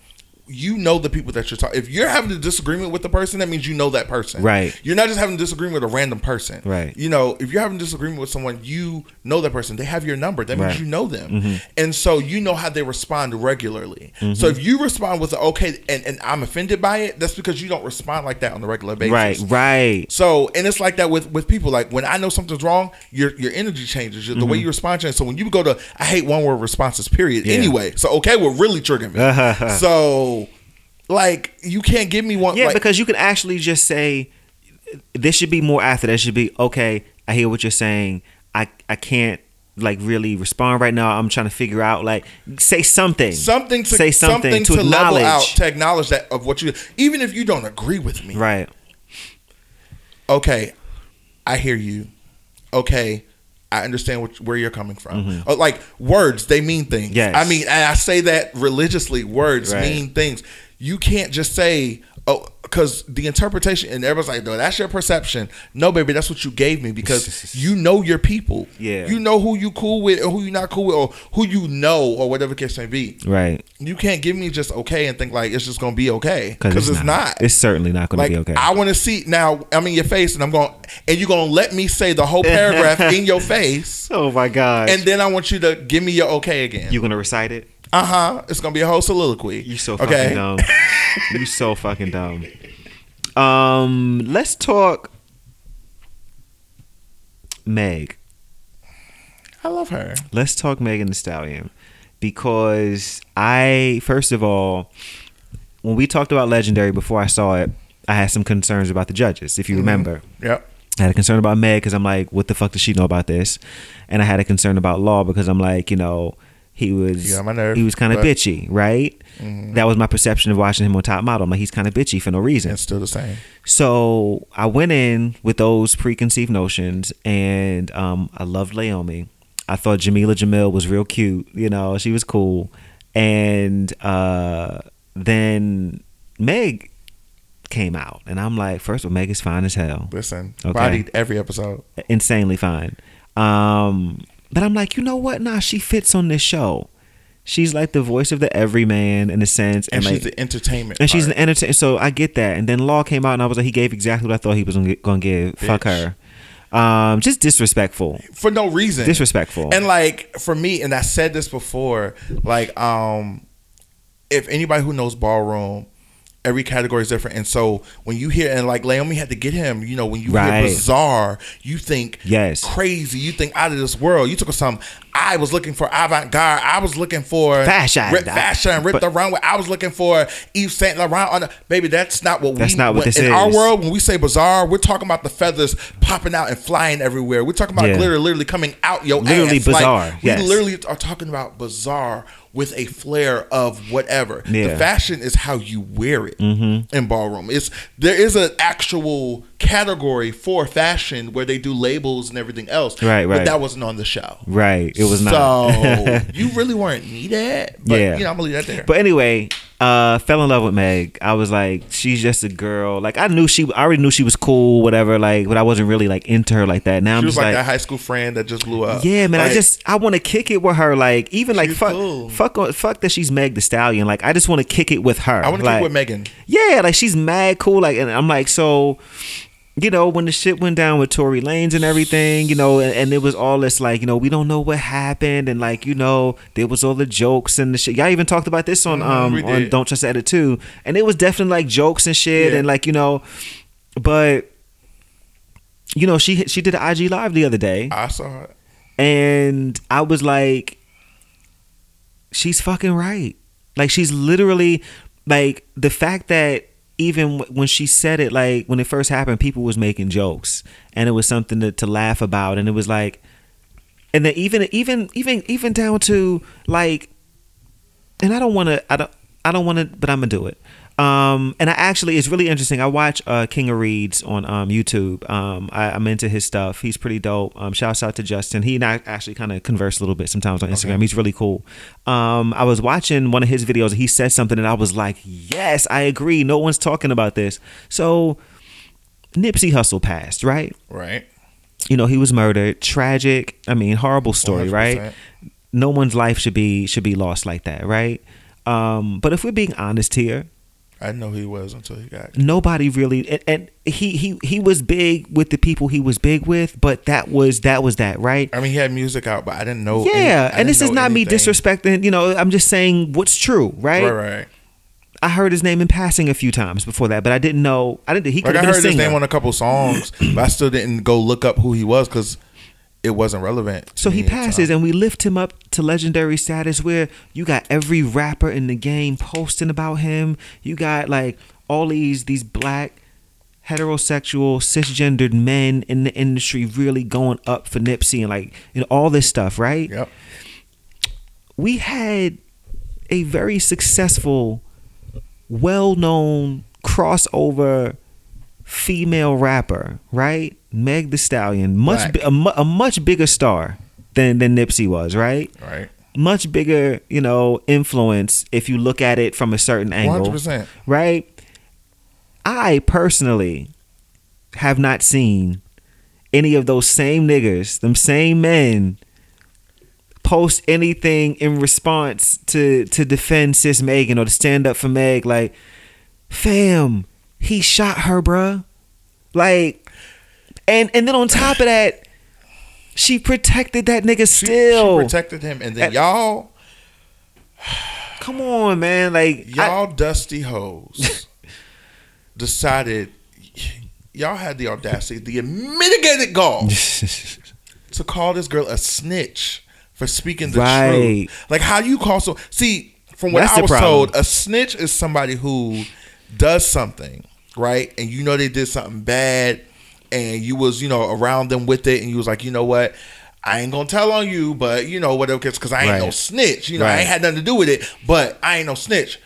You know the people that you're talking. If you're having a disagreement with the person, that means you know that person. Right. You're not just having a disagreement with a random person. Right. You know, if you're having a disagreement with someone, you know that person. They have your number. That means Right. you know them. Mm-hmm. And so you know how they respond regularly. So if you respond with okay and, and I'm offended by it, that's because you don't respond like that on a regular basis. Right, right. So and it's like that with with people. Like when I know something's wrong, your your energy changes. Your, The way you respond changes. So when you go to I hate one word responses. Period. Mm-hmm. Yeah. Anyway, so okay will really trigger me. so like you can't give me one. Yeah, like, because you can actually just say, this should be more after. That should be okay. I hear what you're saying. I I can't like really respond right now. I'm trying to figure out like say something. something to say something, to, level acknowledge. out to acknowledge that of what you even if you don't agree with me. Right. okay, I hear you. Okay, I understand what, where you're coming from. Uh, Like words, they mean things. Mm-hmm. Yes. I mean, I say that religiously. Words Right. mean things. You can't just say, oh, because the interpretation and everyone's like, no, that's your perception. No, baby, that's what you gave me because you know your people. Yeah. you know who you cool with or who you not cool with or who you know or whatever case may be. Right. You can't give me just okay and think like it's just gonna be okay because it's, not. It's certainly not going like to be okay. I want to see now. I'm in your face, and I'm going, and you're gonna let me say the whole paragraph in your face, oh my god. and then I want you to give me your okay again. you going to recite it? Uh huh. It's gonna be a whole soliloquy. You so fucking dumb. you so fucking dumb. Um, let's talk Meg. I love her. Let's talk Megan Thee Stallion because I first of all, when we talked about Legendary before I saw it, I had some concerns about the judges. If you remember, Yep. I had a concern about Meg because I'm like, what the fuck does she know about this? And I had a concern about Law because I'm like, you know, he was He got on my nerve, he was kind of bitchy, right? That was my perception of watching him on Top Model. I'm like, he's kind of bitchy for no reason. It's still the same. So I went in with those preconceived notions, and um, I loved Leiomy. I thought Jameela Jamil was real cute. You know, she was cool. And uh, then Meg came out, and I'm like, first of all, Meg is fine as hell, Listen, Okay. bodied every episode. insanely fine. Um, but I'm like, you know what? Nah, she fits on this show. She's like the voice of the everyman in a sense, And, and, like, she's the entertainment. and she's an part. entertainer. So I get that. And then Law came out, and I was like, he gave exactly what I thought he was gonna gonna give. Fuck her. Um, just disrespectful. for no reason. Disrespectful. And like for me, and I said this before, like um, if anybody who knows ballroom, every category is different. And so when you hear and like Leiomy had to get him, you know, when you Right. hear bizarre, you think Yes. crazy, you think out of this world. You took some. I was looking for avant garde. I was looking for Fashion. rip, fashion, rip But- the runway. I was looking for Yves Saint Laurent on the baby. That's not what That's we. not what when- in our world. When we say bizarre, we're talking about the feathers popping out and flying everywhere. We're talking about Yeah. glitter literally coming out your Literally ass. Like, bizarre, we yes. literally are talking about bizarre with a flair of whatever. Yeah. Mm-hmm. The fashion is how you wear it in ballroom. It's there is an actual category for fashion where they do labels and everything else. Right, right. But that wasn't on the show. right. It was not. So you really weren't needed. But Yeah. you know, I'm gonna leave that there. But anyway, uh, fell in love with Meg. I was like, she's just a girl. Like I knew she, I already knew she was cool, whatever. Like, but I wasn't really like into her like that. Now I'm was just like, like, that high school friend that just blew up. Yeah, man. I just I want to kick it with her. Like even like fuck, cool. fuck, fuck that she's Meg the Stallion. Like I just want to kick it with her. I want to like, kick with Megan. Yeah, like she's mad cool. Like and I'm like so. You know when the shit went down with Tory Lanez and everything, you know, and, and it was all this like, you know, we don't know what happened, and like, you know, there was all the jokes and the shit. Y'all even talked about this on um we on. Don't Trust Edit too, and it was definitely like jokes and shit, Yeah. and like you know, but you know, she she did an IG live the other day, I saw it. and I was like, she's fucking right. Like she's literally like the fact that even when she said it, like when it first happened, people was making jokes, and it was something to, to laugh about, and it was like, and then even even even even down to like, and I don't want to, I don't, I don't want to, but I'm gonna do it. Um, and I actually, it's really interesting. I watch uh, King of Reeds on um, YouTube. Um, I, I'm into his stuff. He's pretty dope. Um, shouts out to Justin. He and I actually kind of converse a little bit sometimes on Instagram. He's really cool. Um, I was watching one of his videos. and He said something, and I was like, "Yes, I agree. No one's talking about this." So, Nipsey Hussle passed, right? Right. You know, he was murdered. Tragic. I mean, horrible story, 100%. right? No one's life should be should be lost like that, right? Um, but if we're being honest here, I didn't know who he was until he got. nobody really and, and he he he was big with the people he was big with but that was that was that right I mean, he had music out, but I didn't know. any- yeah didn't and this is not me disrespecting you know i'm just saying what's true right? Right, right. i heard his name in passing a few times before that but i didn't know i didn't he could Like have I been a heard his name on a couple songs, but I still didn't go look up who he was because it wasn't relevant. so he me at the passes and we lift him up to legendary status where you got every rapper in the game posting about him you got like all these these black heterosexual cisgendered men in the industry really going up for Nipsey and like and all this stuff right Yep. we had a very successful, well known crossover female rapper, right? Meg the Stallion, much bi- a, mu- a much bigger star than than Nipsey was, right? Right. much bigger, you know, influence if you look at it from a certain angle. 100%. Right? I personally have not seen any of those same niggas, them same men post anything in response to to defend sis Megan or to stand up for Meg like fam, he shot her, bruh. Like and and then on top of that, she protected that nigga She, still. she protected him, and then And- y'all, Come on, man. Like y'all dusty hoes decided y'all had the audacity, the mitigated gall to call this girl a snitch for speaking the Right. truth. Like how you call so see from what That's I was problem. told, a snitch is somebody who does something right, and you know they did something bad, and you was you know around them with it, and you was like, you know what. I ain't gonna tell on you, but you know whatever, because I ain't no snitch. You know, I ain't had nothing to do with it, but I ain't no snitch.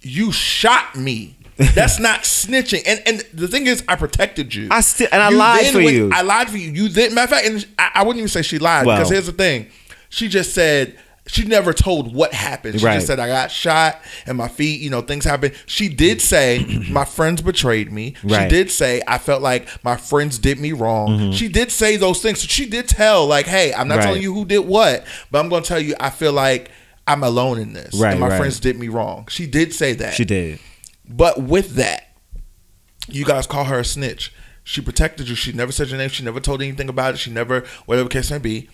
You shot me. That's not snitching. And and the thing is, I protected you. I still- and I lied then for went- you. I lied for you. You did. Matter of fact, and I, I wouldn't even say she lied Well- because here's the thing. She just said she never told what happened. She Right. just said I got shot and my feet. You know, things happened. She did say my friends betrayed me. She did say I felt like my friends did me wrong. She did say those things. So she did tell like, hey, I'm not Mm-hmm. Right. telling you who did what, but I'm going to tell you I feel like I'm alone in this. Right, and my right. friends did me wrong. She did say that. she did. But with that, you guys call her a snitch. She protected you. She never said your name. She never told anything about it. She never, whatever the case may be.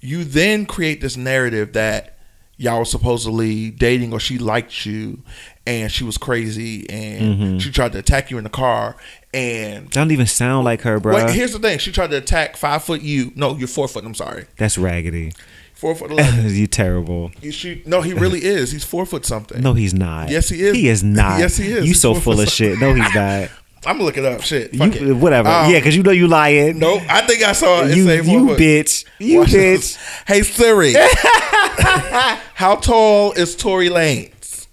You then create this narrative that y'all were supposedly dating or she liked you and she was crazy and Mm-hmm. she tried to attack you in the car. And don't even sound like her, bro. wait, here's the thing: she tried to attack five foot you. No, you're four foot. I'm sorry, That's raggedy. four foot eleven. you terrible. you shoot. No, he really is. He's four foot something. No, he's not. Yes, he is. He is not. Yes, he is. You He's so full of shit. No, he's not. I'm gonna look it up. Shit. Fuck You, it. whatever. Um, yeah, because you know you lying. Nope. I think I saw it. It you, say you bitch. You Watch bitch. this. Hey Siri. How tall is Tory Lanez?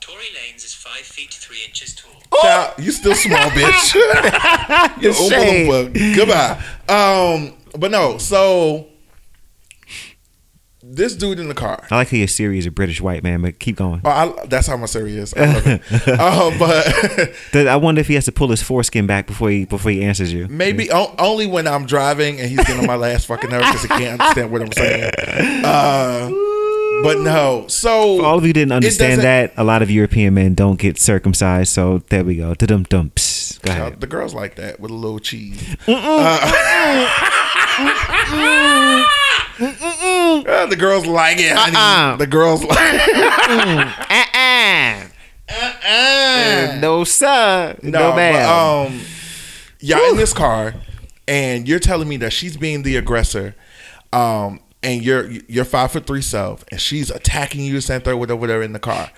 Tory Lanez is 5 feet 3 inches tall. Child, you still small, bitch. you shade. Oompa Goodbye. Um, but no. So this dude in the car. I like how your Siri is a British white man, but keep going. Oh, I, that's how my Siri is. I love it. um, but I wonder if he has to pull his foreskin back before he before he answers you. maybe o- only when I'm driving and he's getting on my last fucking nerves because he can't understand what I'm saying. Uh, but no. So For all of you didn't understand that, a lot of European men don't get circumcised. So there we go. Dum dumps. Go ahead. the girls like that with a little cheese. Uh, uh, the girls like it, honey. Uh-uh. The girls like it. Uh-uh. No sir. No, no, ma'am. but, um, y'all in this car, and you're telling me that she's being the aggressor, um, and you're you're five foot three self, and she's attacking you, saying third, whatever, whatever in the car.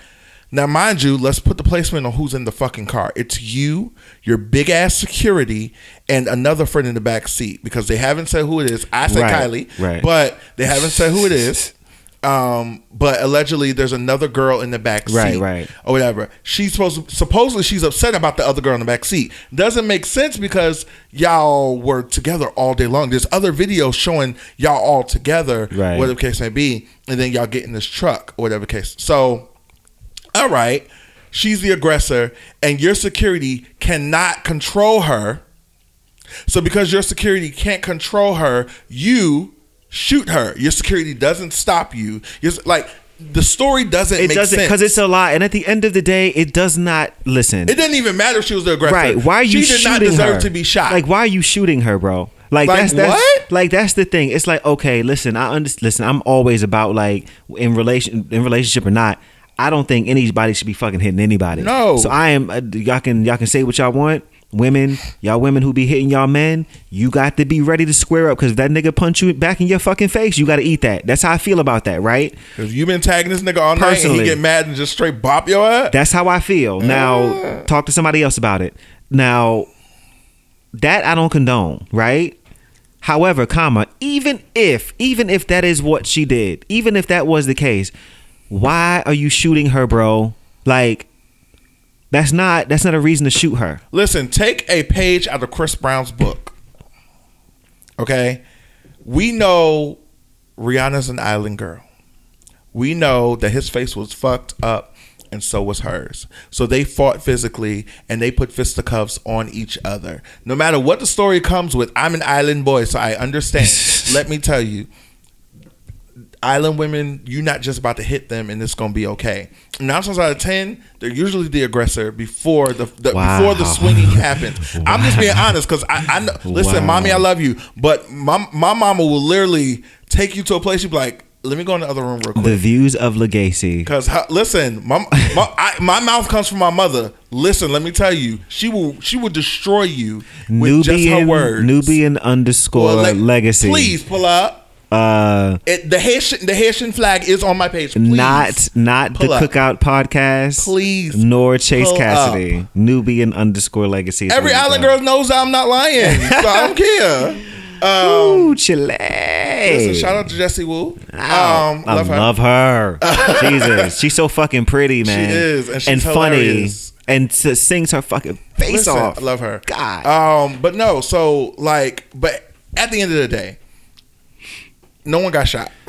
Now, mind you, let's put the placement on who's in the fucking car. It's you, your big ass security, and another friend in the back seat because they haven't said who it is. I said Right, Kylie, right. but they haven't said who it is. Um, but allegedly, there's another girl in the back seat, Right, right. or whatever. She's supposed to, supposedly she's upset about the other girl in the back seat. Doesn't make sense because y'all were together all day long. There's other videos showing y'all all together, Right. whatever case may be, and then y'all get in this truck or whatever case. So, all right, she's the aggressor, and your security cannot control her. So because your security can't control her, you shoot her. Your security doesn't stop you. You're like the story doesn't it make doesn't sense because it's a lie. And at the end of the day, it does not listen. It didn't even matter if she was the aggressor. Right? Why are you She did shooting not deserve her? to be shot. Like, why are you shooting her, bro? Like, Like, that's that's what? like that's the thing. It's like okay, listen, I understand. Listen, I'm always about like in relation in relationship or not. I don't think anybody should be fucking hitting anybody. No. So I am. Uh, y'all can y'all can say what y'all want. Women, y'all women who be hitting y'all men, you got to be ready to square up because if that nigga punch you back in your fucking face, you got to eat that. That's how I feel about that, right? If you been tagging this nigga all night and he get mad and just straight bop your ass. That's how I feel. Now, talk to somebody else about it. Now, that I don't condone, right? However, comma, even if, even if that is what she did, even if that was the case, why are you shooting her, bro? Like, that's not that's not a reason to shoot her. Listen, take a page out of Chris Brown's book. Okay? we know Rihanna's an island girl. We know that his face was fucked up and so was hers. So they fought physically and they put fisticuffs on each other. No matter what the story comes with, I'm an island boy, so I understand. Let me tell you, island women, you're not just about to hit them and it's gonna be okay. Nine times out of ten, they're usually the aggressor before the, the Wow. before the swinging happens. I'm just being honest because I, I know. Listen, Wow. mommy, I love you, but my my mama will literally take you to a place. You'd be like, "Let me go in the other room real quick." The views of Legacy. Because listen, my my, I, my mouth comes from my mother. Listen, let me tell you, she will she will destroy you with just her Nubian, words. Nubian underscore Well, like, legacy. Please pull up. Uh, It, the Haitian the Haitian flag is on my page. Please. not not the up. Cookout podcast. Please Nor Chase Cassidy. Nubian underscore legacy. every island girl knows I'm not lying, so I don't care. Um, Ooh, Chile. listen, shout out to Jessie Woo. Um, I love her. love her. Jesus, she's so fucking pretty, man. She is, and she's funny, and sings her fucking face Listen, off. I love her. God. Um, but no, so like, but at the end of the day, no one got shot.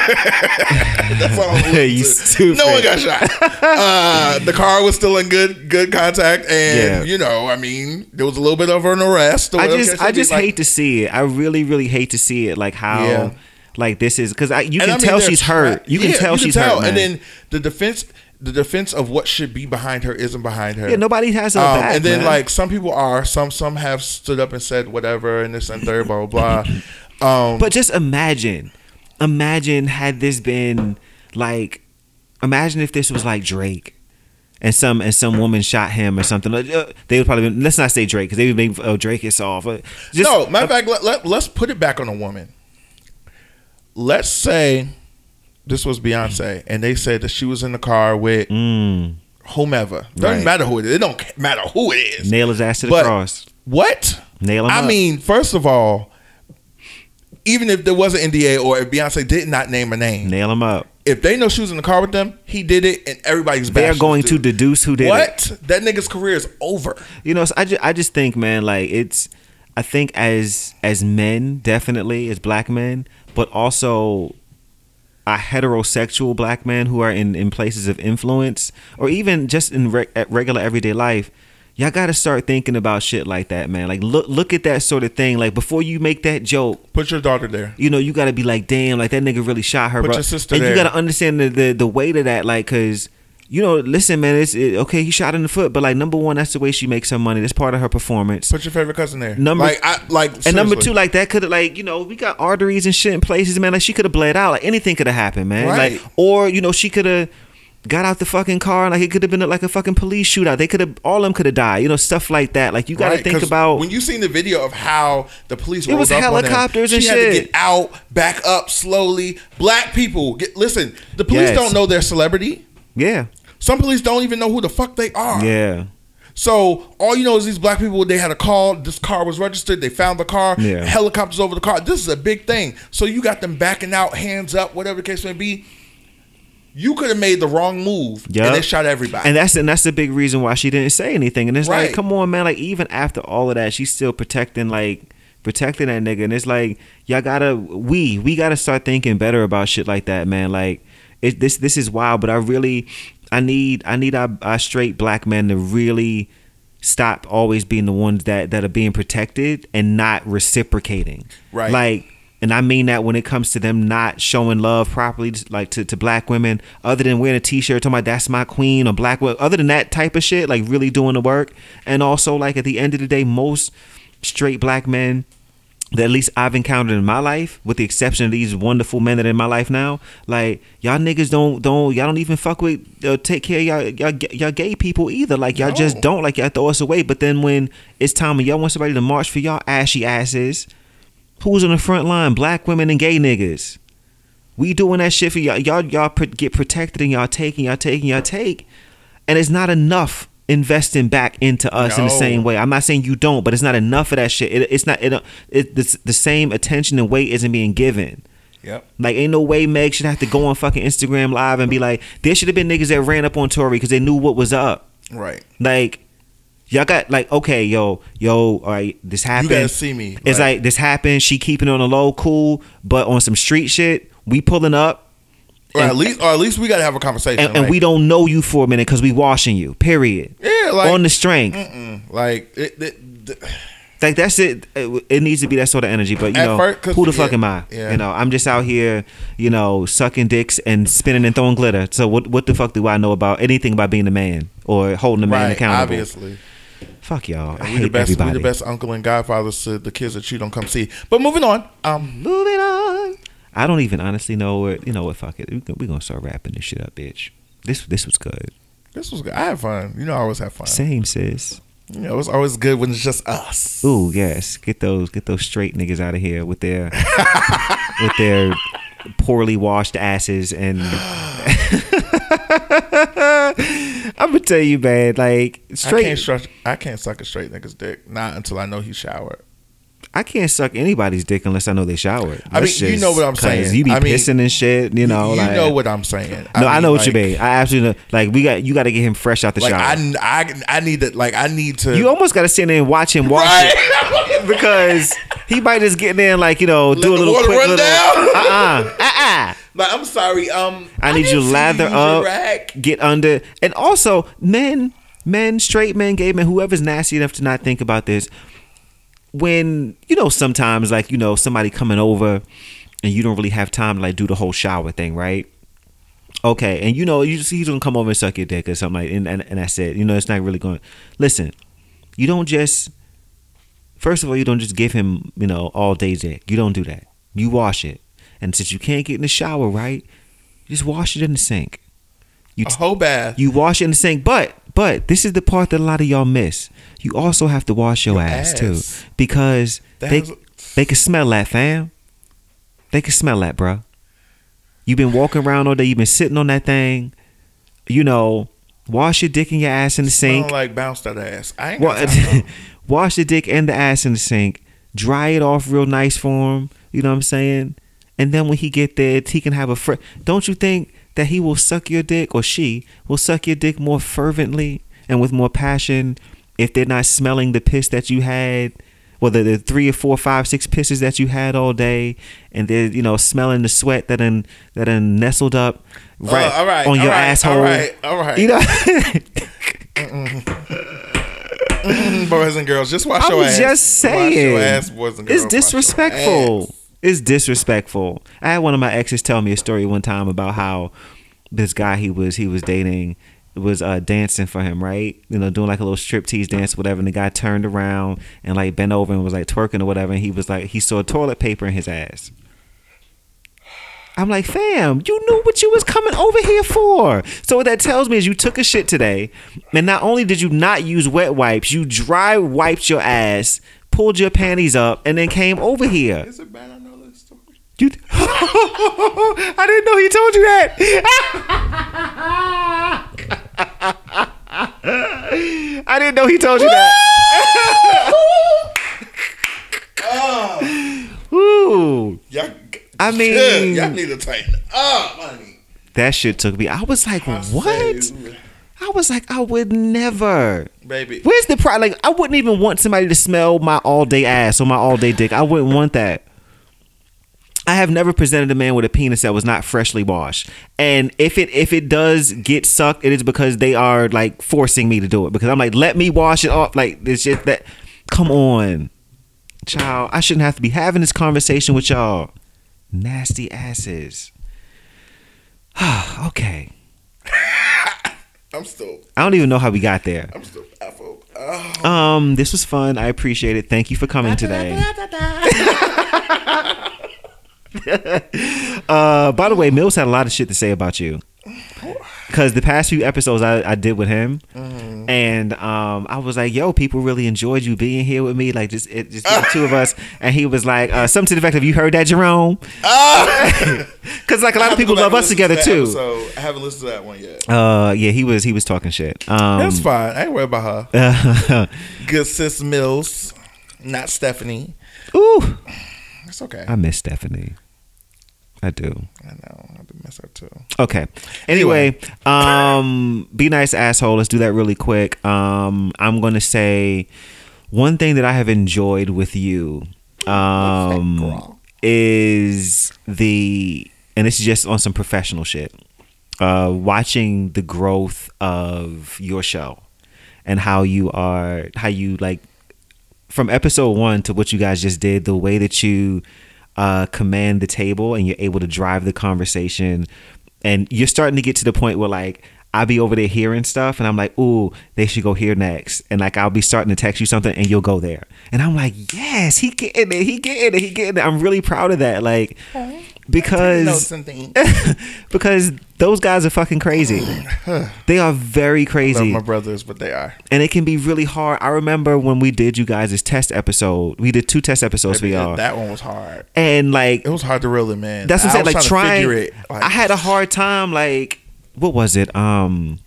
That's all. I'm You to. stupid. No one got shot. Uh, the car was still in good good contact, and Yeah. you know, I mean, there was a little bit of an arrest. I just, I just Like, hate to see it. I really, really hate to see it. Like how, Yeah. like this is because you can I mean, tell she's hurt. You can Yeah, tell she's hurt, man. And then the defense, the defense of what should be behind her isn't behind her. yeah, nobody has her Um, back. and then man. like some people are, some some have stood up and said whatever and this and third, blah blah blah. Um, But just imagine, imagine had this been like, imagine if this was like Drake, and some and some woman shot him or something. Uh, They would probably let's not say Drake because they would make oh Drake is off. Just, no, matter of fact, let, let, let's put it back on a woman. Let's say this was Beyonce, and they said that she was in the car with mm, whomever. Doesn't Right. matter who it is. It don't matter who it is. nail his ass to the But- cross. What? Nail him I up. mean, first of all, even if there was an NDA or if Beyonce did not name a name, nail him up. if they know she was in the car with them, he did it, and everybody's They're going to deduce who did it. what? That nigga's career is over. You know, so I just, I just think, man, like it's. I think as as men, definitely as black men, but also a heterosexual black men who are in in places of influence, or even just in at regular everyday life. Y'all got to start thinking about shit like that, man. Like look look at that sort of thing. Like before you make that joke, Put your daughter there. you know, you got to be like, damn, like that nigga really shot her, Put bro. your sister and you got to understand the, the the weight of that, like, cause you know, listen, man, it's it, okay. He shot in the foot, but like number one, that's the way she makes her money. That's part of her performance. Put your favorite cousin there. Number- like, I, like, And number two, like that could have, like you know, we got arteries and shit in places, man. Like she could have bled out. Like anything could have happened, man. Right. Like or you know, she could have got out the fucking car. and Like it could have been like a fucking police shootout. They could have all of them could have died. You know, stuff like that. Like you got to Right, think about. when you seen the video of how the police It was rolled up on them, helicopters she and had to shit. get out, back up slowly. Black people, get listen. The police Yes. don't know their celebrity. yeah, Some police don't even know who the fuck they are. yeah. So all you know is these black people. They had a call. This car was registered. They found the car. Yeah. Helicopters over the car. This is a big thing. So you got them backing out, hands up, whatever the case may be. You could have made the wrong move, Yup. and they shot everybody. And that's and that's the big reason why she didn't say anything. And it's Right. like, come on, man. Like even after all of that, she's still protecting like protecting that nigga. And it's like y'all gotta we we gotta start thinking better about shit like that, man. Like it, this this is wild, but I really I need I need our, our straight black men to really stop always being the ones that that are being protected and not reciprocating. Right. Like and I mean that when it comes to them not showing love properly, like to, to black women, other than wearing a t-shirt talking about that's my queen or black, wo- other than that type of shit, like really doing the work. And also like at the end of the day, most straight black men that at least I've encountered in my life, with the exception of these wonderful men that are in my life now, like y'all niggas don't don't y'all don't even fuck with uh, take care of y'all, y'all y'all gay people either. Like y'all just don't like y'all throw us away. But then when it's time when y'all want somebody to march for y'all ashy asses, who's on the front line? Black women and gay niggas. We doing that shit for y'all. Y'all y'all pr- get protected and y'all taking y'all taking y'all take, and it's not enough investing back into us in the same way. I'm not saying you don't, but it's not enough of that shit. It, it's not. It, it the, the same attention and weight isn't being given. yep. Like, ain't no way Meg should have to go on fucking Instagram live and be like, there should have been niggas that ran up on Tory because they knew what was up. Right. Like, Y'all got like okay, yo, yo, all right, this happened. gotta see me, It's like- like this happened. She keeping it on the low, cool, but on some street shit, we pulling up, Or And- at least, or at least we gotta have a conversation. and, and we don't know you for a minute because we washing you. Period. yeah, like on the strength, like it, it, like that's it. it. needs to be that sort of energy. But you know, first- who the fuck am I? yeah. You know, I'm just out here, you know, sucking dicks and spinning and throwing glitter. So what? What the fuck do I know about anything about being a man or holding a man right, accountable? obviously. Fuck y'all. I We hate the best, everybody. we the best uncle and godfathers to the kids that you don't come see. But moving on. Um, Moving on. I don't even honestly know what you know. What fuck it. We gonna, gonna start wrapping this shit up, bitch. This this was good. this was good. I had fun. You know, I always have fun. Same sis. You know, it's always good when it's just us. Ooh yes. Get those get those straight niggas out of here with their with their poorly washed asses and. I'm gonna tell you, man. Like I straight, can't suck. I can't suck a straight nigga's dick. Not until I know he showered. I can't suck anybody's dick unless I know they showered. I mean, you know what I'm saying. You be I mean, pissing and shit. You know, you like, know what I'm saying. No, I, know what you mean. I absolutely know. Like we got you got to get him fresh out the Like shower. I, I, I need that. Like I need to. you almost got to stand there and watch him wash right. it because he might just get in there and like you know do a little quick little. Uh uh uh uh. like I'm sorry. Um, I need you to lather your up, rag. get under, and also men, men, straight men, gay men, whoever's nasty enough to not think about this. When you know, sometimes like you know somebody coming over, and you don't really have time to like do the whole shower thing, right? Okay, and you know you just he's gonna come over and suck your dick or something like, and and, and that's it. You know, it's not really going. Listen, you don't just. First of all, you don't just give him, you know, all day dick. You don't do that. You wash it, and since you can't get in the shower, right? You Just wash it in the sink. You A whole bath. you wash it in the sink, but but this is the part that a lot of y'all miss. You also have to wash your, Your ass, too, because That they they can smell that, fam. They can smell that, bro. You've been walking around all day. You've been sitting on that thing. You know, wash your dick and your ass in the sink. like bounce that ass. I ain't Wa- wash the dick and the ass in the sink. Dry it off real nice for him. You know what I'm saying? And then when he get there, he can have a fr- Don't you think that he will suck your dick or she will suck your dick more fervently and with more passion if they're not smelling the piss that you had? Whether the three or four, five, six pisses that you had all day, and they're you know smelling the sweat that done that done nestled up right, Uh, all right, on all your right, asshole. All right, all right. You know, boys and girls, just wash I your ass. just Wash saying. your ass, boys and girls. It's Wash disrespectful. It's disrespectful. I had one of my exes tell me a story one time about how this guy he was he was dating was uh dancing for him, right? You know, doing like a little striptease dance, or whatever. And the guy turned around and like bent over and was like twerking or whatever. And he was like, he saw toilet paper in his ass. I'm like, fam, you knew what you was coming over here for. So what that tells me is you took a shit today, and not only did you not use wet wipes, you dry wiped your ass, pulled your panties up, and then came over here. Is it bad? I know this story. You, I didn't know he told you that. I didn't know he told you that. Ooh. Y'all, I mean- y'all need to tighten up. That shit took me. I was like, what? I was like, I would never. baby? Where's the pride? Like, I wouldn't even want somebody to smell my all day ass or my all day dick. I wouldn't want that. I have never presented a man with a penis that was not freshly washed. And if it if it does get sucked, it is because they are like forcing me to do it. Because I'm like, let me wash it off. Like it's just that. Come on, child. I shouldn't have to be having this conversation with y'all. Nasty asses. okay. I'm still, I don't even know how we got there. I'm still baffled. Oh. Um, this was fun. I appreciate it. Thank you for coming today. uh, by the way, Mills had a lot of shit to say about you. Because the past few episodes I, I did with him, and um, I was like, "Yo, people really enjoyed you being here with me, like just it, just the two of us." And he was like, uh, "Something to the effect of you heard that, Jerome?" Because like a lot of people love us together too. So I haven't listened to that one yet. Uh, yeah, he was he was talking shit. Um, That's fine. I ain't worried about her. Good sis Mills, not Stephanie. ooh, It's okay. I miss Stephanie. I do. I know. I do miss her too. Okay. Anyway, um, be nice, asshole. Let's do that really quick. Um, I'm gonna say one thing that I have enjoyed with you, um, is the, and this is just on some professional shit. Uh, watching the growth of your show and how you are, how you like from episode one to what you guys just did, the way that you uh, command the table and you're able to drive the conversation, and you're starting to get to the point where like I'll be over there hearing stuff, and I'm like, "Ooh, they should go here next," and like I'll be starting to text you something, and you'll go there, and I'm like, "Yes, he getting it, he getting it, he getting it." I'm really proud of that, like because Notes because those guys are fucking crazy. they are very Love crazy my brothers, but they are. and it can be really hard. I remember when we did you guys' test episode. We did two test episodes Baby, for y'all, That one was hard. and like It was hard to reel him in. that's what I'm saying. Like trying to trying, figure it. Like, I had a hard time. Like what was it? Um,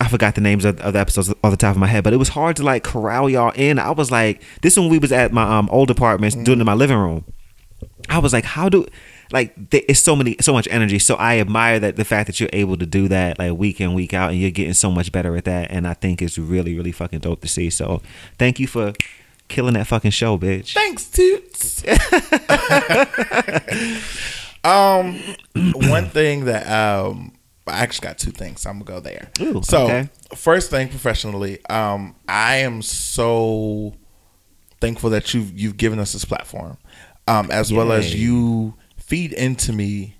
I forgot the names of, of the episodes off the top of my head, but it was hard to like corral y'all in. I was like, this when we was at my um old apartments doing it in my living room. I was like, how do like there is so many so much energy. So I admire that the fact that you're able to do that like week in week out, and you're getting so much better at that. And I think it's really really fucking dope to see. So thank you for killing that fucking show, bitch. Thanks, Toots. um, one thing that um, I actually got two things. So I'm gonna go there. Ooh, so okay. first thing, professionally, um, I am so thankful that you've you've given us this platform, um, as well as you feed into me.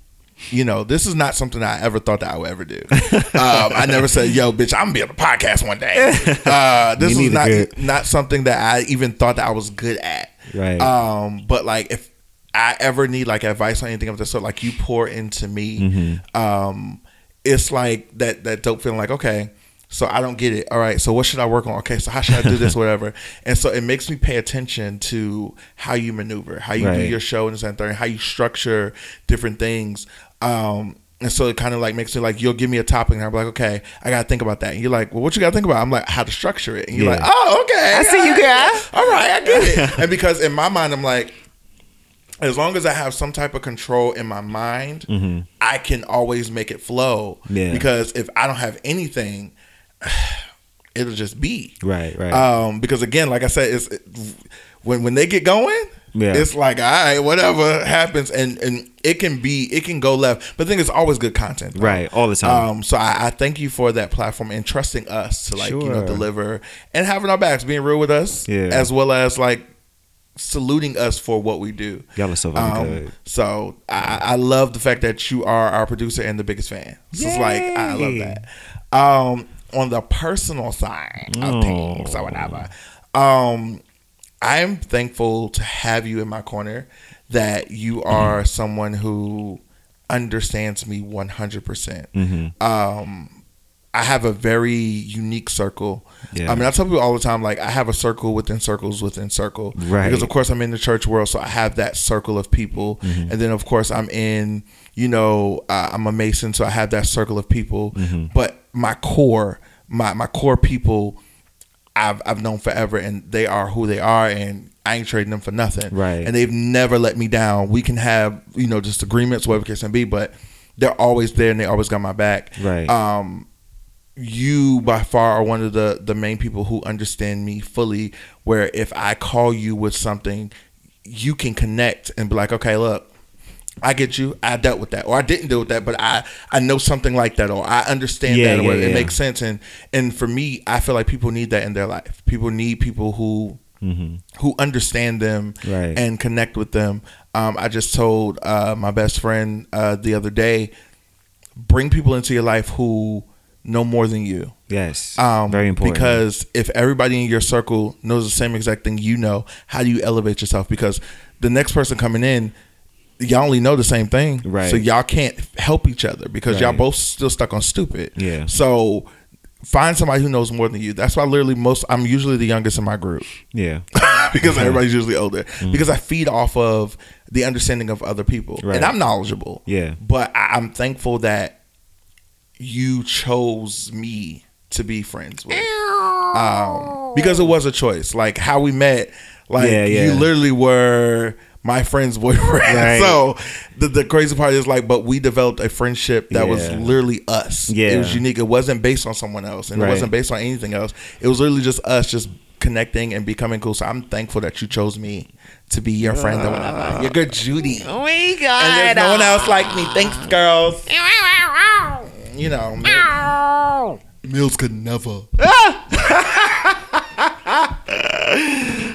You know, this is not something I ever thought that I would ever do. um, I never said, "Yo, bitch, I'm gonna be on a podcast one day." Uh, this is not good. not something that I even thought that I was good at. Right. Um, but like if I ever need like advice on anything of the sort, like you pour into me, Mm-hmm. um, it's like that that dope feeling like, okay, so I don't get it. All right, so what should I work on? Okay, so how should I do this, whatever. And so it makes me pay attention to how you maneuver, how you do your show and that, how you structure different things. Um and so it kind of like makes it like you'll give me a topic and I'm like, okay, I gotta think about that. And you're like, well, what you gotta think about? I'm like, how to structure it. And you're Yeah. like, oh, okay. I see you, right. girl. All right, I get it. and because in my mind, I'm like, as long as I have some type of control in my mind, I can always make it flow. Mm-hmm. Yeah. Because if I don't have anything, it'll just be. Right, right. Um, because again, like I said, it's when when they get going, Yeah. it's like all right, whatever happens, and and it can be it can go left. But the thing is, always good content, bro. Right, all the time. Um, so I, I thank you for that platform and trusting us to like you know deliver and having our backs, being real with us, Yeah. as well as like saluting us for what we do. Y'all are so fucking good. So I, I love the fact that you are our producer and the biggest fan. So it's like I love that. Um, on the personal side of Oh. things or whatever, um, I'm thankful to have you in my corner. That you are someone who understands me 100. percent Mm-hmm. Um, I have a very unique circle. Yeah. I mean, I tell people all the time, like I have a circle within circles within circle. Right. Because of course I'm in the church world, so I have that circle of people, Mm-hmm. and then of course I'm in, you know, uh, I'm a Mason, so I have that circle of people. Mm-hmm. But my core, my my core people, I've I've known forever, and they are who they are, and I ain't trading them for nothing. Right. And they've never let me down. We can have you know disagreements, whatever case may be, but they're always there, and they always got my back. Right. Um, you by far are one of the the main people who understand me fully where if i call you with something you can connect and be like okay look i get you i dealt with that or i didn't deal with that but i i know something like that or i understand Yeah, that or yeah, it yeah. makes sense and and for me i feel like people need that in their life people need people who who understand them Mm-hmm. Right. and connect with them um, i just told uh, my best friend uh, the other day bring people into your life who know more than you yes. um, Very important. Because if everybody in your circle knows the same exact thing you know, how do you elevate yourself? Because the next person coming in, y'all only know the same thing, Right. So y'all can't help each other because y'all both still stuck on stupid. Yeah. So find somebody who knows more than you. That's why literally most. I'm usually the youngest in my group yeah. because everybody's usually older. Because I feed off of the understanding of other people, Right. and I'm knowledgeable. Yeah. but I'm thankful that you chose me to be friends with, um, because it was a choice. Like how we met, like Yeah, yeah. you literally were my friend's boyfriend. Right. So the, the crazy part is like, but we developed a friendship that was literally us. Yeah. It was unique. It wasn't based on someone else, and Right. it wasn't based on anything else. It was literally just us, just connecting and becoming cool. So I'm thankful that you chose me to be your friend or whatever. You're good, Judy. Oh my god! And there's no one else like me. Thanks, girls. You know, Mil- Mills could never.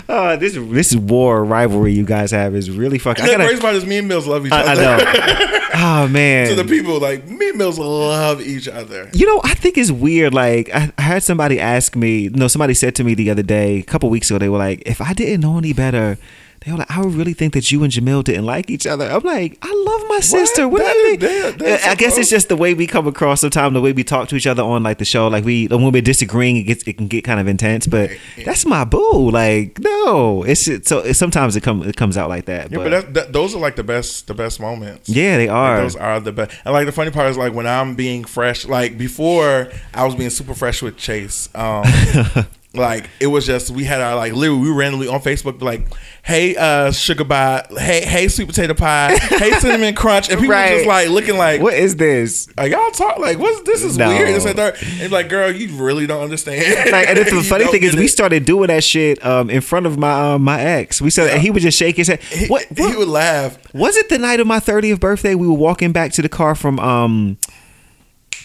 Oh, this this war rivalry you guys have is really fucking. I the crazy part is me and Mills love each I, I know. oh man. to the people, like me and Mills love each other. You know, I think it's weird. Like, I, I heard somebody ask me, no, somebody said to me the other day, a couple weeks ago, they were like, if I didn't know any better, they were like, I really think that you and Jamil didn't like each other. I'm like, I love my sister. What That do you think? that- I guess it's just the way we come across sometimes, the way we talk to each other on like the show. Like we, when we're disagreeing, it gets, it can get kind of intense. But that's my boo. Like, no, it's so it, sometimes it comes, it comes out like that. Yeah, but, but that, that, those are like the best, the best moments. yeah, they Like, are. those are the best. And like the funny part is like when I'm being fresh, like before I was being super fresh with Chase. Um, like it was just we had our like literally we randomly on Facebook like, hey uh sugar pie, hey hey sweet potato pie, hey cinnamon crunch, and people Right. just like looking like what is this? Are y'all talk like what's this is No. weird. And third. And like, girl, you really don't understand. like, and the funny thing is, get we started doing that shit um, in front of my um, my ex. We said, and he would just shake his head. He, What, he would laugh. was it? The night of my thirtieth birthday, we were walking back to the car from um,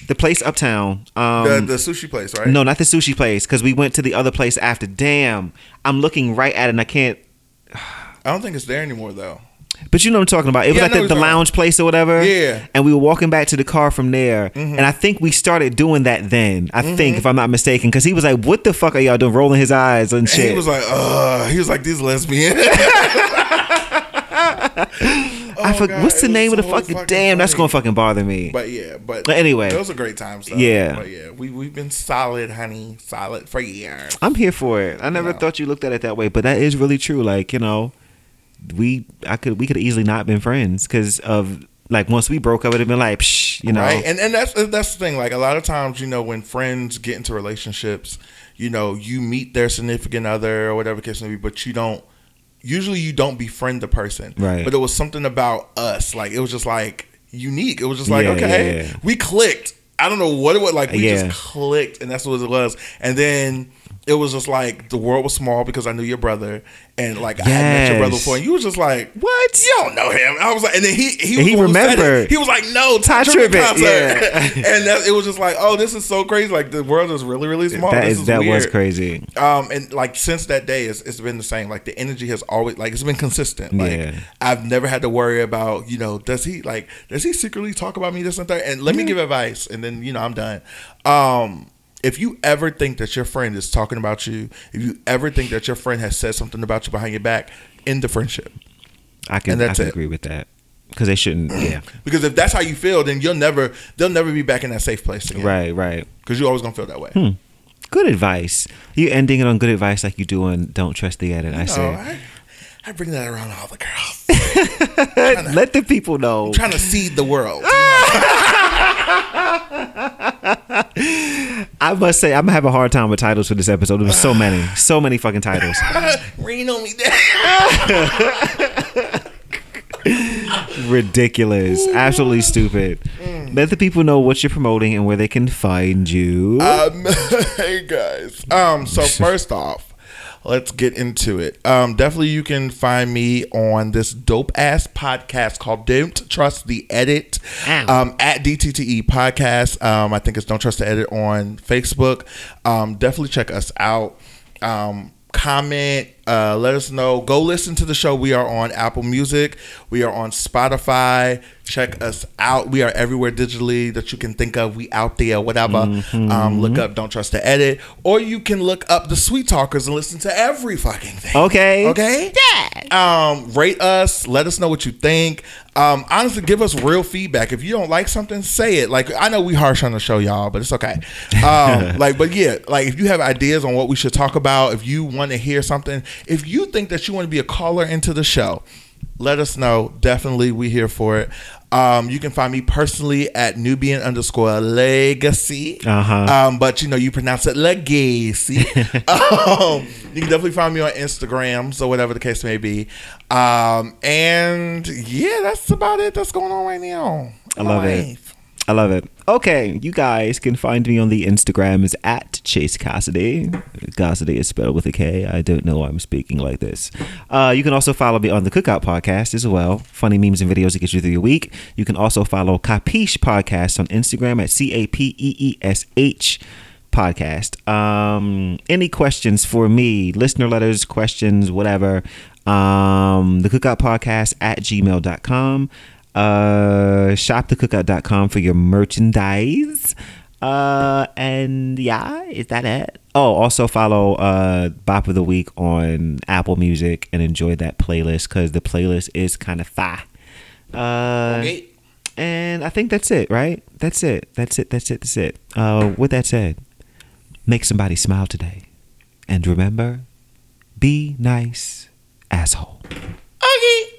the place uptown. Um, The the sushi place, right? no, not the sushi place, because we went to the other place after. Damn, I'm looking right at it, and I can't. I don't think it's there anymore though. But you know what I'm talking about. It was Yeah, like the, the lounge place or whatever. Yeah. Mm-hmm. And we were walking back to the car from there. And I think we started doing that then. I think, if I'm not mistaken. Because he was like, what the fuck are y'all doing? Rolling his eyes and And shit. he was like, uh, he was like these lesbians. I Oh, forgot. God, What's the name of the fucking, fucking damn? That's gonna fucking bother me. But yeah, but But anyway. those are great times. Though. Yeah. but yeah, we we've been solid, honey, solid for years. I'm here for it. I never Yeah. thought you looked at it that way, but that is really true. Like you know, we I could we could easily not been friends because of like once we broke up, it'd have been like, Psh, you know, right? And and that's that's the thing. Like a lot of times, you know, when friends get into relationships, you know, you meet their significant other or whatever case may be, but you don't. Usually, you don't befriend the person, Right. But it was something about us, like it was just like unique. It was just like Yeah, okay, yeah, yeah. we clicked. I don't know what it was like. We just clicked, and that's what it was. And then it was just like the world was small because I knew your brother, and like I had met your brother before, and you was just like, What? You don't know him. I was like, and then he he, He the one who said it. remembered. He was like, no, Tye Tye Tribbett Tribbett, concert. yeah. and that, it was just like, oh, this is so crazy. Like the world is really really small. that this is, that was crazy. Um, and like since that day, it's, it's been the same. Like the energy has always like it's been consistent. Like Yeah. I've never had to worry about you know does he like does he secretly talk about me this and that. And let me give advice, and then you know I'm done. Um, if you ever think that your friend is talking about you, if you ever think that your friend has said something about you behind your back, end the friendship. I can And I can agree with that because they shouldn't. Yeah, Because if that's how you feel, then you'll never they'll never be back in that safe place again. right, right. Because you're always gonna feel that way. Hmm. Good advice. You ending it on good advice like you do on Don't Trust the Edit. I say, I, I bring that around all the girls. let the people know. trying to seed the world. I must say, I'm gonna have a hard time with titles for this episode. There was so many, so many fucking titles. Rain on me down. Ridiculous, absolutely stupid. Let the people know what you're promoting and where they can find you. Um, hey guys. Um, so first off, let's get into it. Um, definitely you can find me on this dope ass podcast called Don't Trust the Edit. Um, at DTTE podcast. Um, I think it's Don't Trust the Edit on Facebook. Um, definitely check us out. Um, comment uh, let us know go listen to the show we are on apple music we are on spotify check us out we are everywhere digitally that you can think of we out there whatever um, look up don't trust the edit or you can look up the sweet talkers and listen to every fucking thing okay. Okay. Yeah. Um, rate us. Let us know what you think. Um, honestly, give us real feedback. If you don't like something, say it. Like I know we harsh on the show, y'all, but it's okay. Um, like, but yeah, like if you have ideas on what we should talk about, if you want to hear something, if you think that you want to be a caller into the show, let us know. Definitely, we here for it. Um, you can find me personally at Nubian underscore legacy. Uh-huh. Um, but you know, you pronounce it legacy. um, you can definitely find me on Instagram, so whatever the case may be. Um, and yeah, that's about it. That's going on right now. I love it. I love it. Okay, you guys can find me on the Instagrams at Chase Kassidy. Kassidy is spelled with a K. I don't know why I'm speaking like this. Uh, you can also follow me on the Cookout Podcast as well. Funny memes and videos to get you through your week. You can also follow Capeesh Podcast on Instagram at C A P E E S H podcast. Um, any questions for me, listener letters, questions, whatever, um, the cookout podcast at gmail.com. Uh, shopthecookout.com for your merchandise. Uh, and yeah, is that it? Oh, also follow uh Bop of the Week on Apple Music and enjoy that playlist because the playlist is kind of fire. Uh, Okay. and I think that's it, right? That's it. That's it. That's it. That's it. Uh, with that said, make somebody smile today. And remember, be nice, asshole. Okay.